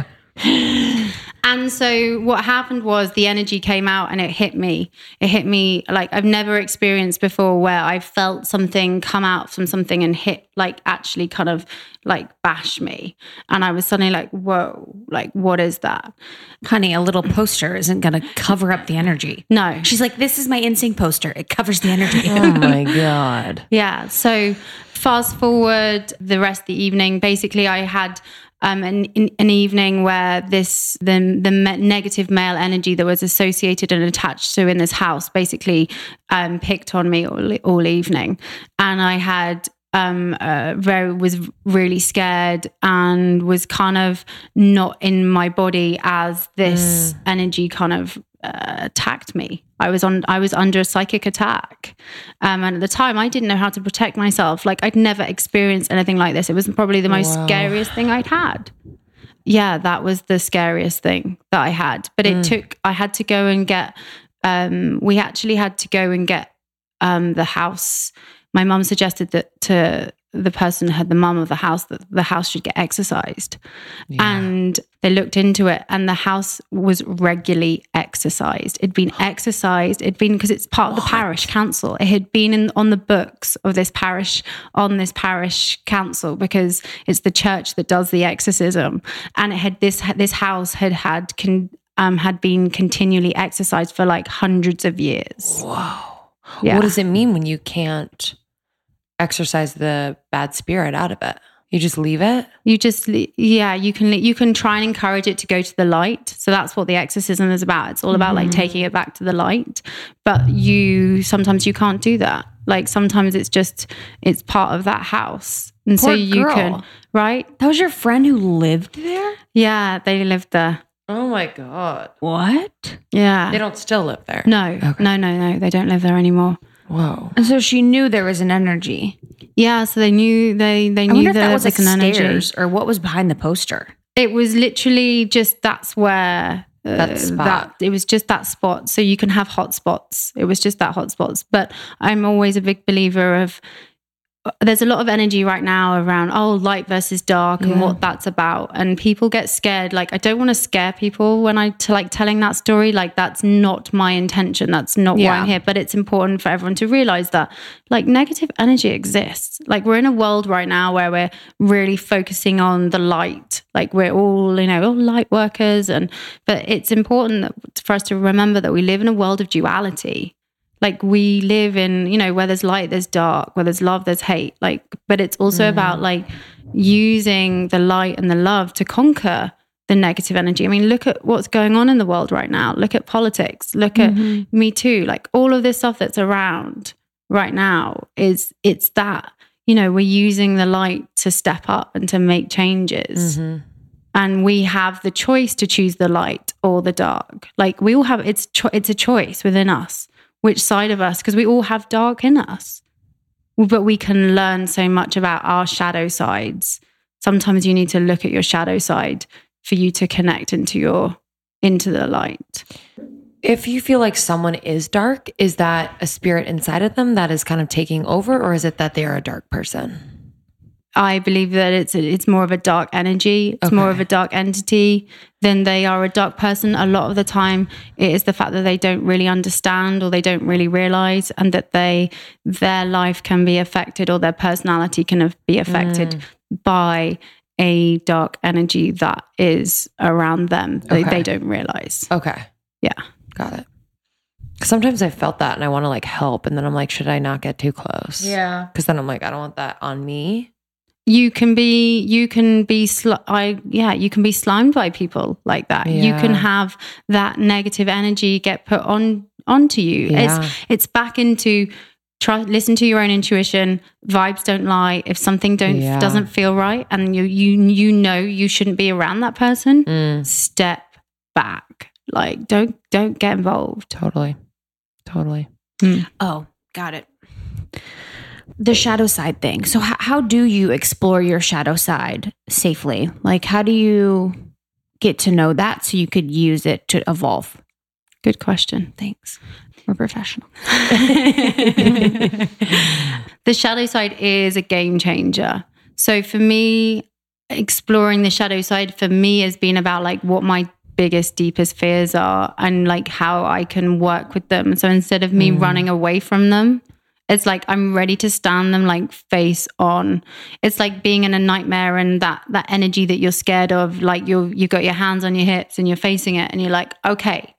Love this. Keep going. And so what happened was the energy came out and it hit me. It hit me like I've never experienced before where I felt something come out from something and hit like actually kind of like bash me. And I was suddenly like, whoa, like what is that? Honey, a little poster isn't going to cover up the energy. No. She's like, this is my instinct poster. It covers the energy. Oh my God. Yeah. So fast forward the rest of the evening. Basically, I had um, an, an evening where this the the negative male energy that was associated and attached to in this house basically um, picked on me all, all evening, and I had um uh, very was really scared and was kind of not in my body as this energy kind of uh, attacked me i was on i was under a psychic attack. Um and at the time i didn't know how to protect myself. Like i'd never experienced anything like this. It was probably the most scariest thing i'd had. Yeah that was the scariest thing that i had. But it took i had to go and get um we actually had to go and get um the house. My mum suggested that to the person had the mum of the house that the house should get exorcised. And they looked into it and the house was regularly exorcised. It'd been exorcised. It'd been because it's part of the parish council. It had been in, on the books of this parish, on this parish council because it's the church that does the exorcism. And it had this, this house had had, con, um, had been continually exorcised for like hundreds of years. Yeah. What does it mean when you can't exorcise the bad spirit out of it? You just leave it? you just yeah you can you can try and encourage it to go to the light so that's what the exorcism is about it's all about like mm. taking it back to the light but you sometimes you can't do that like sometimes it's just it's part of that house and so you girl. can right That was your friend who lived there? yeah they lived there Oh my God. What? yeah They don't still live there. no no no no they don't live there anymore Whoa. And so she knew there was an energy. yeah so they knew they they I knew if that was like an energy or what was behind the poster. It was literally just that's where uh, That spot. that it was just that spot. So you can have hot spots. It was just that hot spots. But I'm always a big believer of there's a lot of energy right now around oh light versus dark and what that's about. And people get scared. Like i don't want to scare people when i to like telling that story. Like that's not my intention. That's not why i'm here. But it's important for everyone to realize that like negative energy exists. Like we're in a world right now where we're really focusing on the light. Like we're all you know all light workers and but it's important that, for us to remember that we live in a world of duality like we live in you know where there's light there's dark where there's love there's hate like but it's also mm. about like using the light and the love to conquer the negative energy. I mean look at what's going on in the world right now. Look at politics. Look at mm-hmm. me too. Like all of this stuff that's around right now is it's that you know we're using the light to step up and to make changes. Mm-hmm. And we have the choice to choose the light or the dark. Like we all have it's cho- it's a choice within us which side of us because we all have dark in us. But we can learn so much about our shadow sides. Sometimes you need to look at your shadow side for you to connect into your into the light. If you feel like someone is dark, is that a spirit inside of them that is kind of taking over, or is it that they are a dark person? I believe that it's it's more of a dark energy. It's more of a dark entity than they are a dark person. A lot of the time, it is the fact that they don't really understand or they don't really realize, and that they their life can be affected or their personality can be affected mm. by a dark energy that is around them. They, Okay. they don't realize. Okay. Yeah. Got it. Sometimes I felt that and I want to like help. And then I'm like, should I not get too close? Yeah. Because then I'm like, I don't want that on me. You can be you can be sli- I yeah you can be slimed by people like that. You can have that negative energy get put on onto you. Yeah. It's it's back into try listen to your own intuition. Vibes don't lie. If something don't Yeah. doesn't feel right and you you you know you shouldn't be around that person, Mm, step back. Like don't don't get involved. totally. Totally. Oh, got it. The shadow side thing. So, h- how do you explore your shadow side safely? Like, how do you get to know that so you could use it to evolve? Good question. Thanks. We're professional. the shadow side is a game changer. So for me, exploring the shadow side for me has been about like what my biggest, deepest fears are and like how I can work with them. So instead of me mm. running away from them, it's like I'm ready to stand them like face on. It's like being in a nightmare and that that energy that you're scared of, like you you got your hands on your hips and you're facing it and you're like, okay,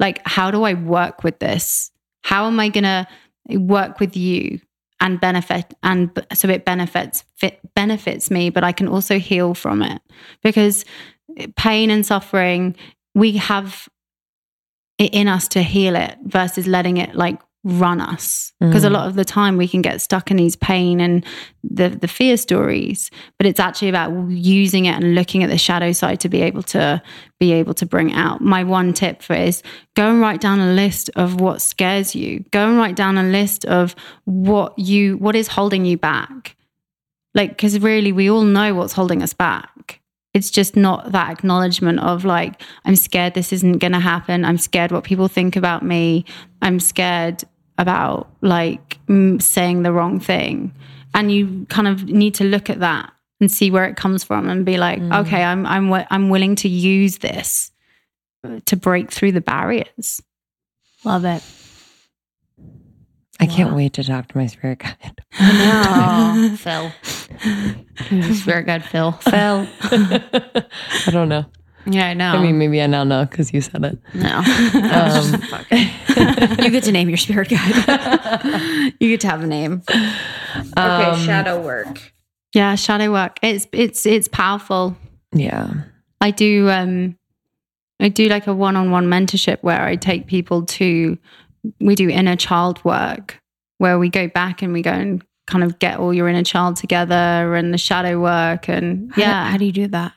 like how do I work with this? How am I gonna work with you and benefit and so it benefits fit, benefits me, but I can also heal from it because pain and suffering we have it in us to heal it versus letting it like run us because a mm. lot of the time we can get stuck in these pain and the the fear stories but it's actually about using it and looking at the shadow side to be able to be able to bring out. My one tip for is go and write down a list of what scares you. Go and write down a list of what you what is holding you back. Like because really we all know what's holding us back. It's just not that acknowledgement of like i'm scared this isn't going to happen. I'm scared what people think about me. I'm scared about like mm, saying the wrong thing. And you kind of need to look at that and see where it comes from and be like, okay, I'm I'm wi- I'm willing to use this to break through the barriers. Love it. I can't wait to talk to my spirit guide. Oh, Phil. Spirit guide Phil. Phil. I don't know. Yeah, I know. I mean, maybe I now know because you said it. no. Um, Fuck it. you get to name your spirit guide. you get to have a name. Okay, shadow work. Yeah, shadow work. It's it's it's powerful. yeah. I do um I do like a one-on-one mentorship where I take people to we do inner child work where we go back and we go and kind of get all your inner child together and the shadow work and Yeah. yeah How do you do that?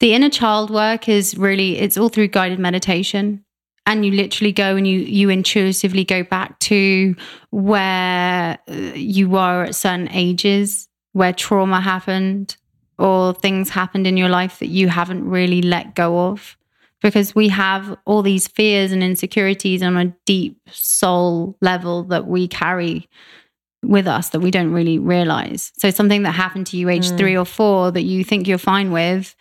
the inner child work is really it's all through guided meditation and you literally go and you you intuitively go back to where uh, you were at certain ages where trauma happened or things happened in your life that you haven't really let go of because we have all these fears and insecurities on a deep soul level that we carry with us that we don't really realize so something that happened to you age Mm. 3 or 4 that you think you're fine with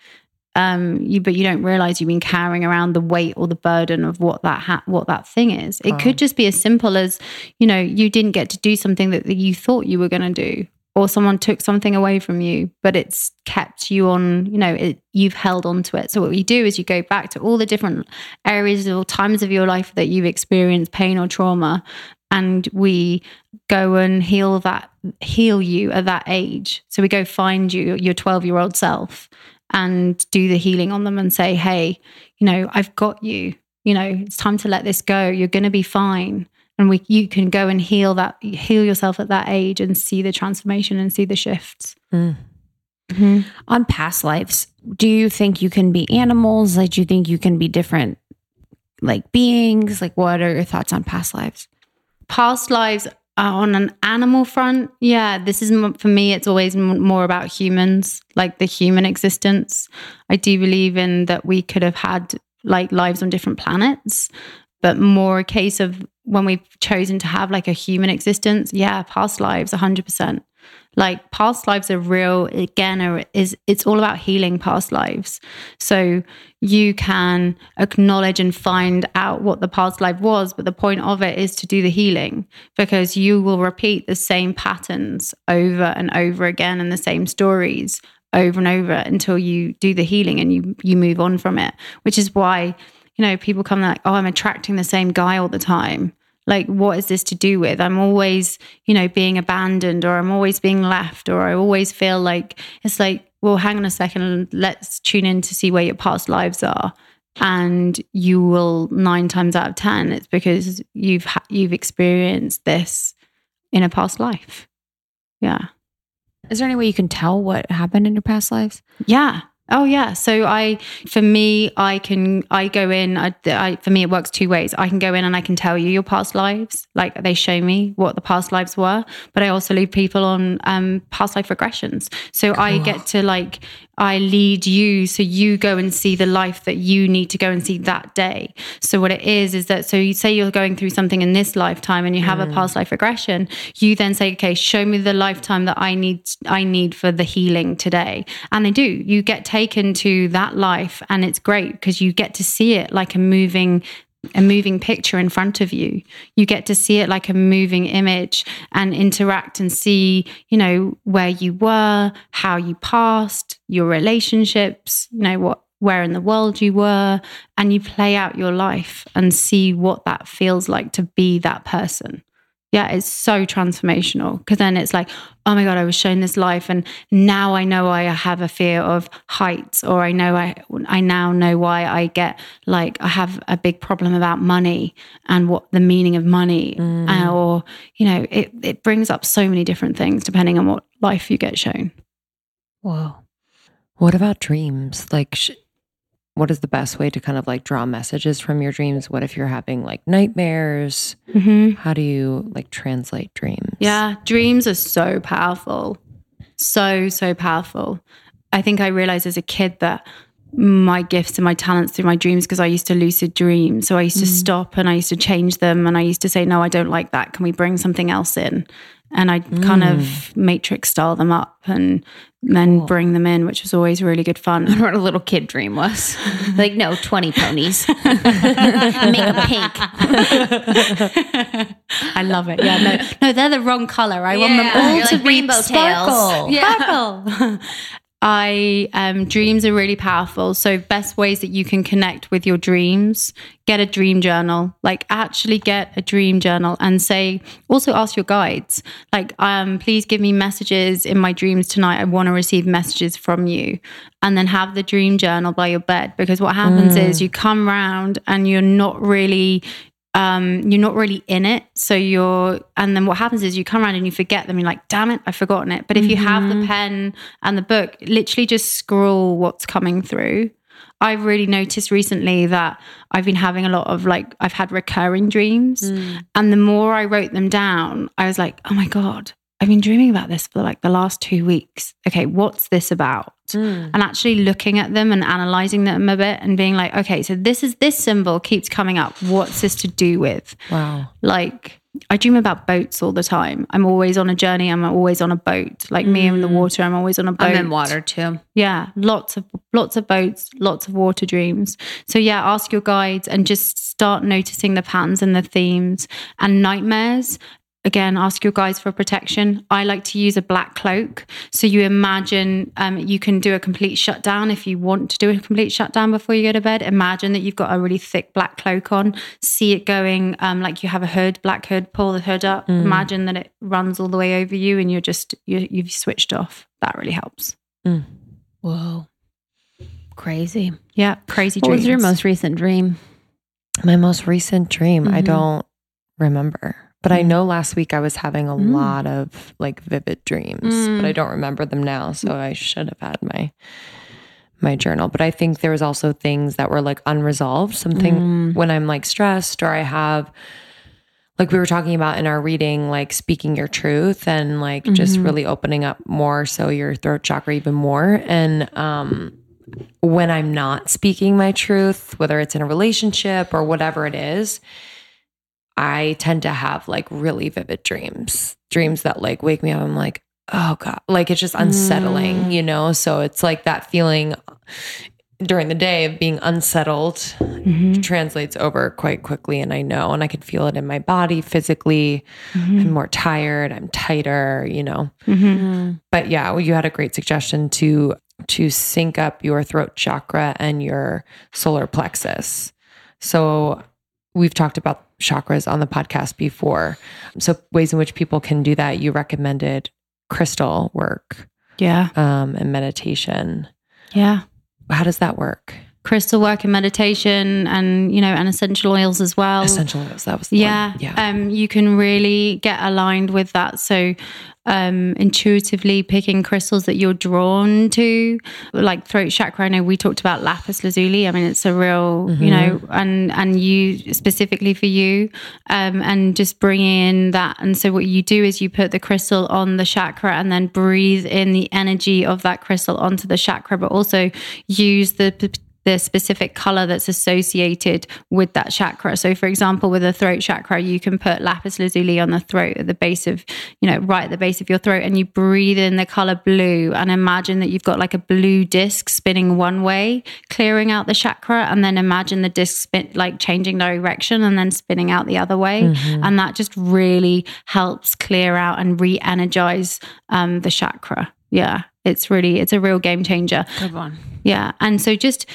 um you but you don't realize you've been carrying around the weight or the burden of what that ha- what that thing is. It could just be as simple as you know you didn't get to do something that, that you thought you were going to do or someone took something away from you but it's kept you on you know it, you've held on to it. So what you do is you go back to all the different areas or times of your life that you've experienced pain or trauma and we go and heal that heal you at that age. So we go find you your 12 year old self and do the healing on them and say hey you know i've got you you know it's time to let this go you're going to be fine and we you can go and heal that heal yourself at that age and see the transformation and see the shifts Mm. On past lives, do you think you can be animals? Like, do you think you can be different, like beings? Like, what are your thoughts on past lives? past lives are on an animal front yeah this is for me it's always more about humans like the human existence. I do believe in that we could have had like lives on different planets but more a case of when we've chosen to have like a human existence yeah past lives 100% like past lives are real again is it's all about healing past lives. So you can acknowledge and find out what the past life was but the point of it is to do the healing because you will repeat the same patterns over and over again and the same stories over and over until you do the healing and you you move on from it which is why you know people come like oh i'm attracting the same guy all the time like what is this to do with i'm always you know being abandoned or i'm always being left or i always feel like it's like well hang on a second let's tune in to see where your past lives are and you will nine times out of ten it's because you've ha- you've experienced this in a past life yeah Is there any way you can tell what happened in your past lives? yeah. Oh yeah. So I, for me, I can, I go in, I, I, for me, it works two ways. I can go in and I can tell you your past lives. Like they show me what the past lives were, but I also lead people on um, past life regressions. So I get to like, I lead you. So you go and see the life that you need to go and see that day. So what it is, is that, so you say you're going through something in this lifetime and you have a past life regression, you then say, okay, show me the lifetime that I need, I need for the healing today. And they do, you get taken to that life and it's great because you get to see it like a moving a moving picture in front of you. You get to see it like a moving image and interact and see, you know, where you were, how you passed, your relationships, you know, what where in the world you were, and you play out your life and see what that feels like to be that person. Yeah, it's so transformational because then it's like, oh my God, I was shown this life and now I know I have a fear of heights or I know I I now know why I get like I have a big problem about money and what the meaning of money uh, or you know, it it brings up so many different things depending on what life you get shown. Wow. What about dreams? Like, sh- what is the best way to kind of like draw messages from your dreams? What if you're having like nightmares? Mm-hmm. How do you like translate dreams? Yeah, dreams are so powerful. So, so powerful. I think I realized as a kid that my gifts and my talents through my dreams because I used to lucid dream. So I used to stop and I used to change them and I used to say, no, I don't like that. Can we bring something else in? And I'd kind of mm. matrix style them up and then bring them in, which was always really good fun. what a little kid dream was. like, no, 20 ponies. Make them pink. I love it. Yeah, no, no, they're the wrong color. I want them all you're to like be rainbow tails. sparkle. Sparkle. I um, dreams are really powerful. So best ways that you can connect with your dreams, get a dream journal. Like actually get a dream journal and say also ask your guides. Like um please give me messages in my dreams tonight. I want to receive messages from you. And then have the dream journal by your bed because what happens is you come round and you're not really um, you're not really in it. So you're, and then what happens is you come around and you forget them. You're like, damn it, I've forgotten it. But if you have the pen and the book, literally just scroll what's coming through. I've really noticed recently that I've been having a lot of like, I've had recurring dreams. And the more I wrote them down, I was like, oh my God, I've been dreaming about this for like the last two weeks. Okay, what's this about? Mm. And actually looking at them and analyzing them a bit and being like, okay, so this is this symbol keeps coming up. What's this to do with? Wow. Like, I dream about boats all the time. I'm always on a journey. I'm always on a boat. Like me in the mm. water, I'm always on a boat. I'm in water too. Yeah, lots of lots of boats, lots of water dreams. So yeah, ask your guides and just start noticing the patterns and the themes and nightmares. Again, ask your guys for protection. I like to use a black cloak. So you imagine um, you can do a complete shutdown if you want to do a complete shutdown before you go to bed. Imagine that you've got a really thick black cloak on. See it going um, like you have a hood, black hood. Pull the hood up. Imagine that it runs all the way over you, and you're just you, you've switched off. That really helps. Whoa. Crazy. Yeah, crazy What dreams. was your most recent dream? My most recent dream, I Mhm. don't remember. But I know last week I was having a Mm. lot of like vivid dreams, Mm. but I don't remember them now. So I should have had my my journal. But I think there was also things that were like unresolved. Something Mm. when I'm like stressed or I have like we were talking about in our reading, like speaking your truth and like just Mhm. really opening up more so your throat chakra even more. And um when I'm not speaking my truth, whether it's in a relationship or whatever it is, I tend to have like really vivid dreams, dreams that like wake me up. I'm like, oh God, like it's just unsettling, Mm. you know? So it's like that feeling during the day of being unsettled Mhm. translates over quite quickly. And I know, and I can feel it in my body physically. I'm more tired, I'm tighter, you know? Mhm. but yeah, well, you had a great suggestion to to sync up your throat chakra and your solar plexus. So we've talked about chakras on the podcast before. So ways in which people can do that. You recommended crystal work Yeah, um, and meditation. yeah. How does that work? Crystal work and meditation, and you know, and essential oils as well. Essential oils. That was the yeah, one. Yeah. Um, you can really get aligned with that. So, um, intuitively picking crystals that you're drawn to, like throat chakra. I know we talked about lapis lazuli. I mean, it's a real, you know, and and you specifically for you, um, and just bring in that. And so, what you do is you put the crystal on the chakra, and then breathe in the energy of that crystal onto the chakra, but also use the the specific color that's associated with that chakra. So, for example, with the throat chakra, you can put lapis lazuli on the throat at the base of, you know, right at the base of your throat, and you breathe in the color blue and imagine that you've got like a blue disc spinning one way, clearing out the chakra, and then imagine the disc spin like changing direction and then spinning out the other way. And that just really helps clear out and re energize um, the chakra. Yeah. It's really, it's a real game changer. Good one. Yeah. And so just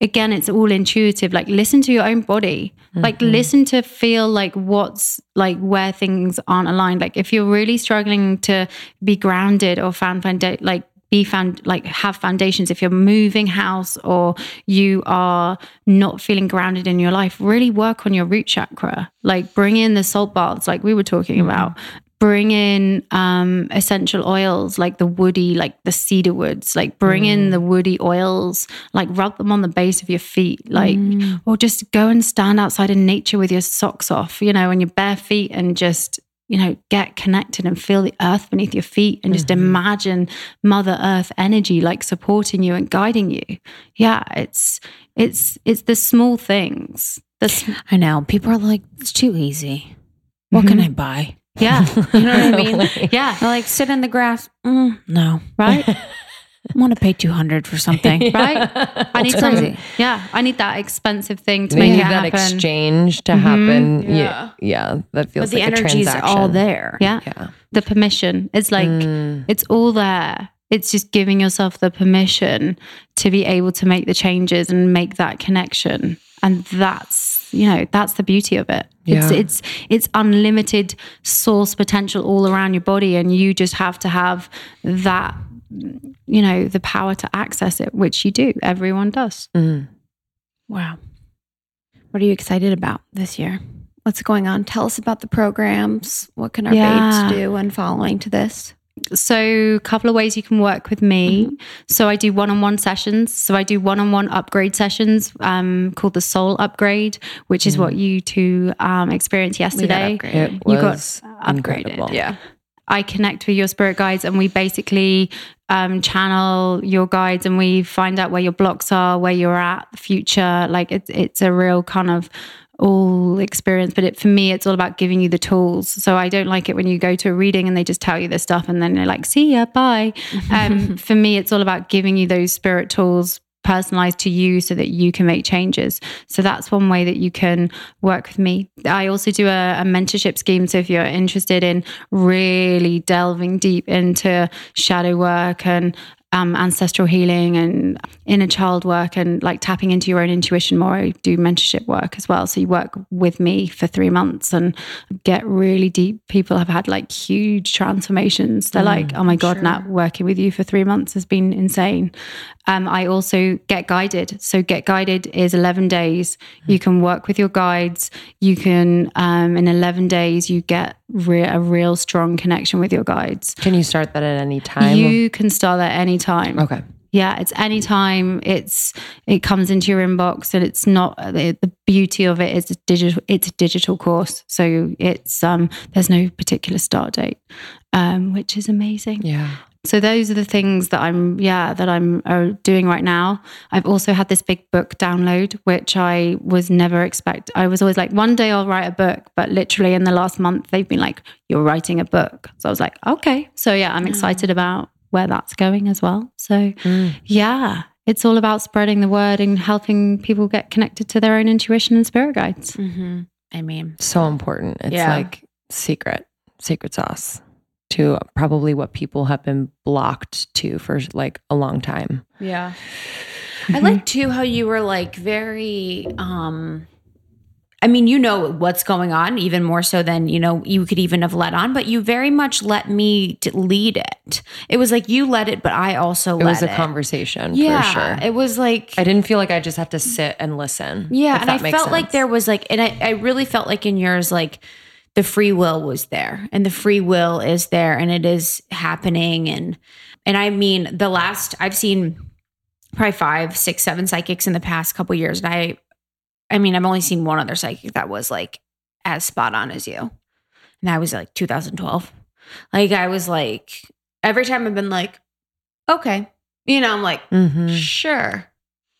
again, it's all intuitive. Like listen to your own body. Like Mm-hmm. listen to feel like what's like where things aren't aligned. Like if you're really struggling to be grounded or found founda- like be found like have foundations if you're moving house or you are not feeling grounded in your life really work on your root chakra like bring in the salt baths like we were talking about bring in um essential oils like the woody like the cedar woods like bring in the mm. woody oils like rub them on the base of your feet like mm. or just go and stand outside in nature with your socks off you know and your bare feet and just you know, get connected and feel the earth beneath your feet and just mm-hmm. imagine Mother Earth energy like supporting you and guiding you. Yeah, it's it's it's the small things. The s- I know. People are like, it's too easy. What can mm-hmm. I buy? Yeah, You know what I mean? yeah, They're like, sit in the grass. Mm, no. right. I want to pay 200 for something. Right? I need It's some, crazy. yeah, I need that expensive thing to They make that happen. exchange to happen. Yeah. Yeah. yeah. That But feels the like a energy's transaction. all there. Yeah. Yeah. the permission. It's like Mm. it's all there. It's just giving yourself the permission to be able to make the changes and make that connection. And that's, you know, that's the beauty of it. It's Yeah. it's it's unlimited source potential all around your body and you just have to have that you know, the power to access it, which you do. Everyone does. Mm. Wow. What are you excited about this year? What's going on? Tell us about the programs. What can our Yeah. babes do and following to this? So, a couple of ways you can work with me. So, I do one on one sessions. So, I do one on one upgrade sessions um, called the Soul Upgrade, which is what you two um, experienced yesterday. It You got upgraded. incredible. Yeah. I connect with your spirit guides and we basically um, channel your guides and we find out where your blocks are, where you're at, the future. Like it's it's a real kind of all experience. But it, for me, it's all about giving you the tools. So I don't like it when you go to a reading and they just tell you this stuff and then they're like, see ya, bye. Um, for me, it's all about giving you those spirit tools personalized to you so that you can make changes. So that's one way that you can work with me. I also do a, a mentorship scheme. So if you're interested in really delving deep into shadow work and um, ancestral healing and inner child work and like tapping into your own intuition more. I do mentorship work as well. So you work with me for three months and get really deep. People have had like huge transformations. They're like, oh my God, Nat, working with you for three months has been insane. Um, I also get guided. So get guided is 11 days. You can work with your guides. You can, um, in 11 days, you get re- a real strong connection with your guides. Can you start that at any time? You can start at any time. okay. Yeah, it's anytime. It's it comes into your inbox, and it's not the, the beauty of it is it's digital. It's a digital course, so it's um there's no particular start date, um, which is amazing. Yeah. So those are the things that I'm yeah that I'm uh, doing right now. I've also had this big book download, which I was never expect. I was always like, one day I'll write a book, but literally in the last month they've been like, you're writing a book. So I was like, okay. So yeah, I'm excited about where that's going as well. So yeah, it's all about spreading the word and helping people get connected to their own intuition and spirit guides. Mm-hmm. I mean, So important. It's Yeah. like secret, secret sauce to probably what people have been blocked to for like a long time. yeah. I like too how you were like very um I mean, you know what's going on even more so than, you know, you could even have let on, but you very much let me lead it. It was like you led it, but I also let It was a it. conversation yeah, for sure. It was like I didn't feel like I just had to sit and listen. Yeah, and I felt like there was like, and I, I really felt like in yours, like the free will was there, and the free will is there, and it is happening, and and I mean, the last I've seen probably five, six, seven psychics in the past couple years, and I, I mean, I've only seen one other psychic that was like as spot on as you, and that was like 2012. Like I was like, every time I've been like, okay, you know, I'm like, mm-hmm. sure.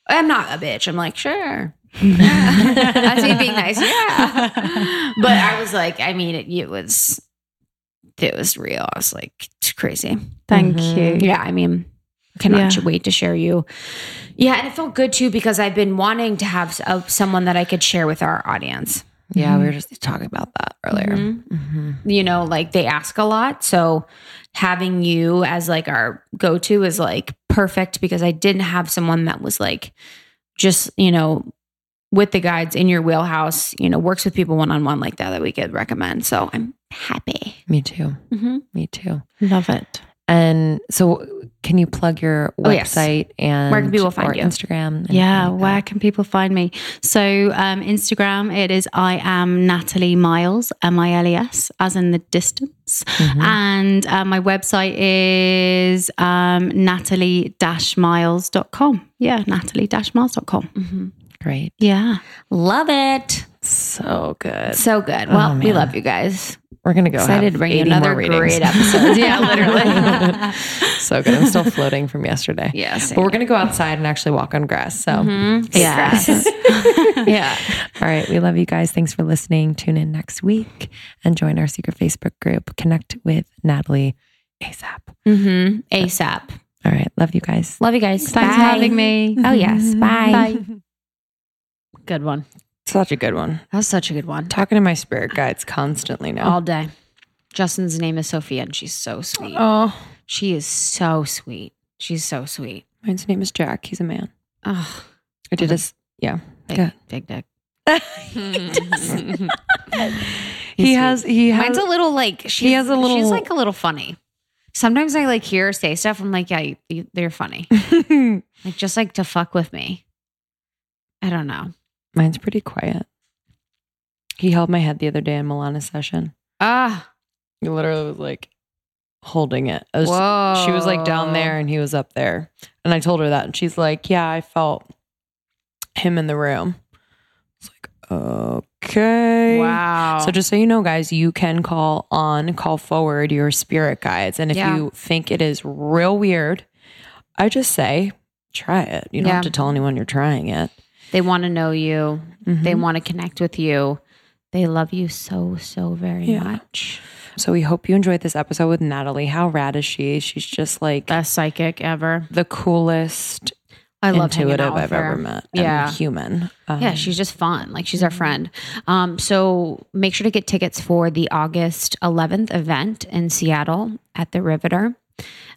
I'm not a bitch. I'm like, sure. I see being nice. Yeah. But I was like, I mean, it, it was, it was real. I was like, it's crazy. Thank Mhm. you. Yeah. I mean, cannot Yeah. wait to share you. Yeah. And it felt good too, because I've been wanting to have uh, someone that I could share with our audience. Yeah, we were just talking about that earlier. Mhm. Mhm. You know, like they ask a lot. So having you as like our go to is like perfect because I didn't have someone that was like just, you know, with the guides in your wheelhouse, you know, works with people one on one like that that we could recommend. So I'm happy. Me too. Mm-hmm. Me too. Love it. And so, can you plug your Oh, yes. website and Where can people find or you? Instagram? Yeah, like where can people find me? So um, Instagram, it is I am Natalie Miles, M I L E S, as in the distance. Mhm. And uh, my website is um, natalie-miles.com. Yeah, natalie-miles.com. Mm-hmm. Great. Yeah. Love it. So good. So good. Well, we love you guys. we're gonna go. Excited to bring you 80 more another great episode. Yeah, literally. so good. I'm still floating from yesterday. Yeah, but we're gonna go outside and actually walk on grass. So Yes. yeah. All right. We love you guys. Thanks for listening. Tune in next week and join our secret Facebook group. Connect with Natalie ASAP. Mm-hmm. ASAP. All right. Love you guys. Love you guys. Thanks Bye. for having me. Oh yes. Bye. Bye. Good one. Such a good one. That was such a good one. Talking to my spirit guides constantly now. All day. Justin's name is Sophia, and she's so sweet. Oh, She is so sweet. She's so sweet. mine's name is Jack. He's a man. Oh, I did this. Yeah. big, Good. big dick. He he has, he has, Mine's a little like she's, has a little- She's like a little funny. Sometimes I like hear her say stuff. I'm like, yeah, you, you- they're funny. like just like to fuck with me. I don't know. Mine's pretty quiet. He held my head the other day in Milana's session. Ah, He literally was like holding it. Was- She was like down there and he was up there. And I told her that. And she's like, Yeah, I felt him in the room. It's like, okay. wow. So just so you know, guys, you can call on, call forward your spirit guides. And if Yeah. you think it is real weird, I just say, try it. You don't Yeah. have to tell anyone you're trying it. They want to know you. They Mhm. want to connect with you. They love you so so very Yeah. much. So we hope you enjoyed this episode with Natalie. How rad is she? She's just like Best psychic ever. the coolest, I love intuitive I've her. ever met. Yeah. and human. Yeah, Um, she's just fun. Like she's our friend. Um, so make sure to get tickets for the August 11th event in Seattle at the Riveter,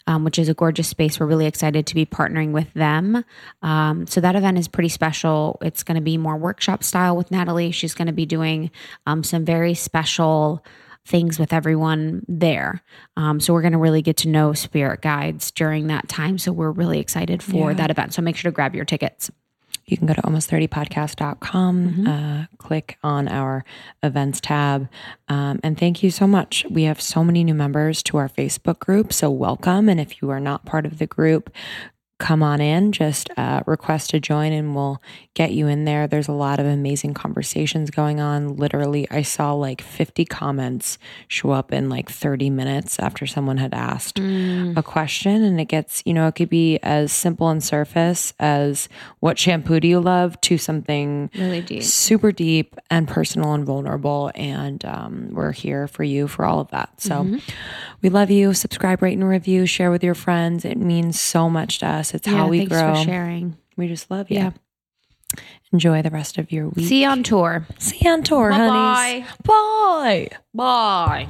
um, which is a gorgeous space. We're really excited to be partnering with them. Um, so that event is pretty special. It's going to be more workshop style with Natalie. She's going to be doing um, some very special things with everyone there. Um, so we're going to really get to know spirit guides during that time. So we're really excited for Yeah. that event. So make sure to grab your tickets. You can go to almost30podcast.com, Mm-hmm. uh, click on our events tab. Um, and thank you so much. We have so many new members to our Facebook group. So welcome. And if you are not part of the group, come on in, just uh, request to join and we'll get you in there. There's a lot of amazing conversations going on. Literally, I saw like 50 comments show up in like 30 minutes after someone had asked Mm. a question. And it gets, you know, it could be as simple and surface as what shampoo do you love to something Really deep. super deep and personal and vulnerable. And um, we're here for you for all of that. So Mm-hmm. we love you. Subscribe, rate, and review. Share with your friends. It means so much to us. It's how we thanks grow. for sharing. We just love you. Yeah. Enjoy the rest of your week. See you on tour. See you on tour, Bye-bye. honeys. Bye. Bye.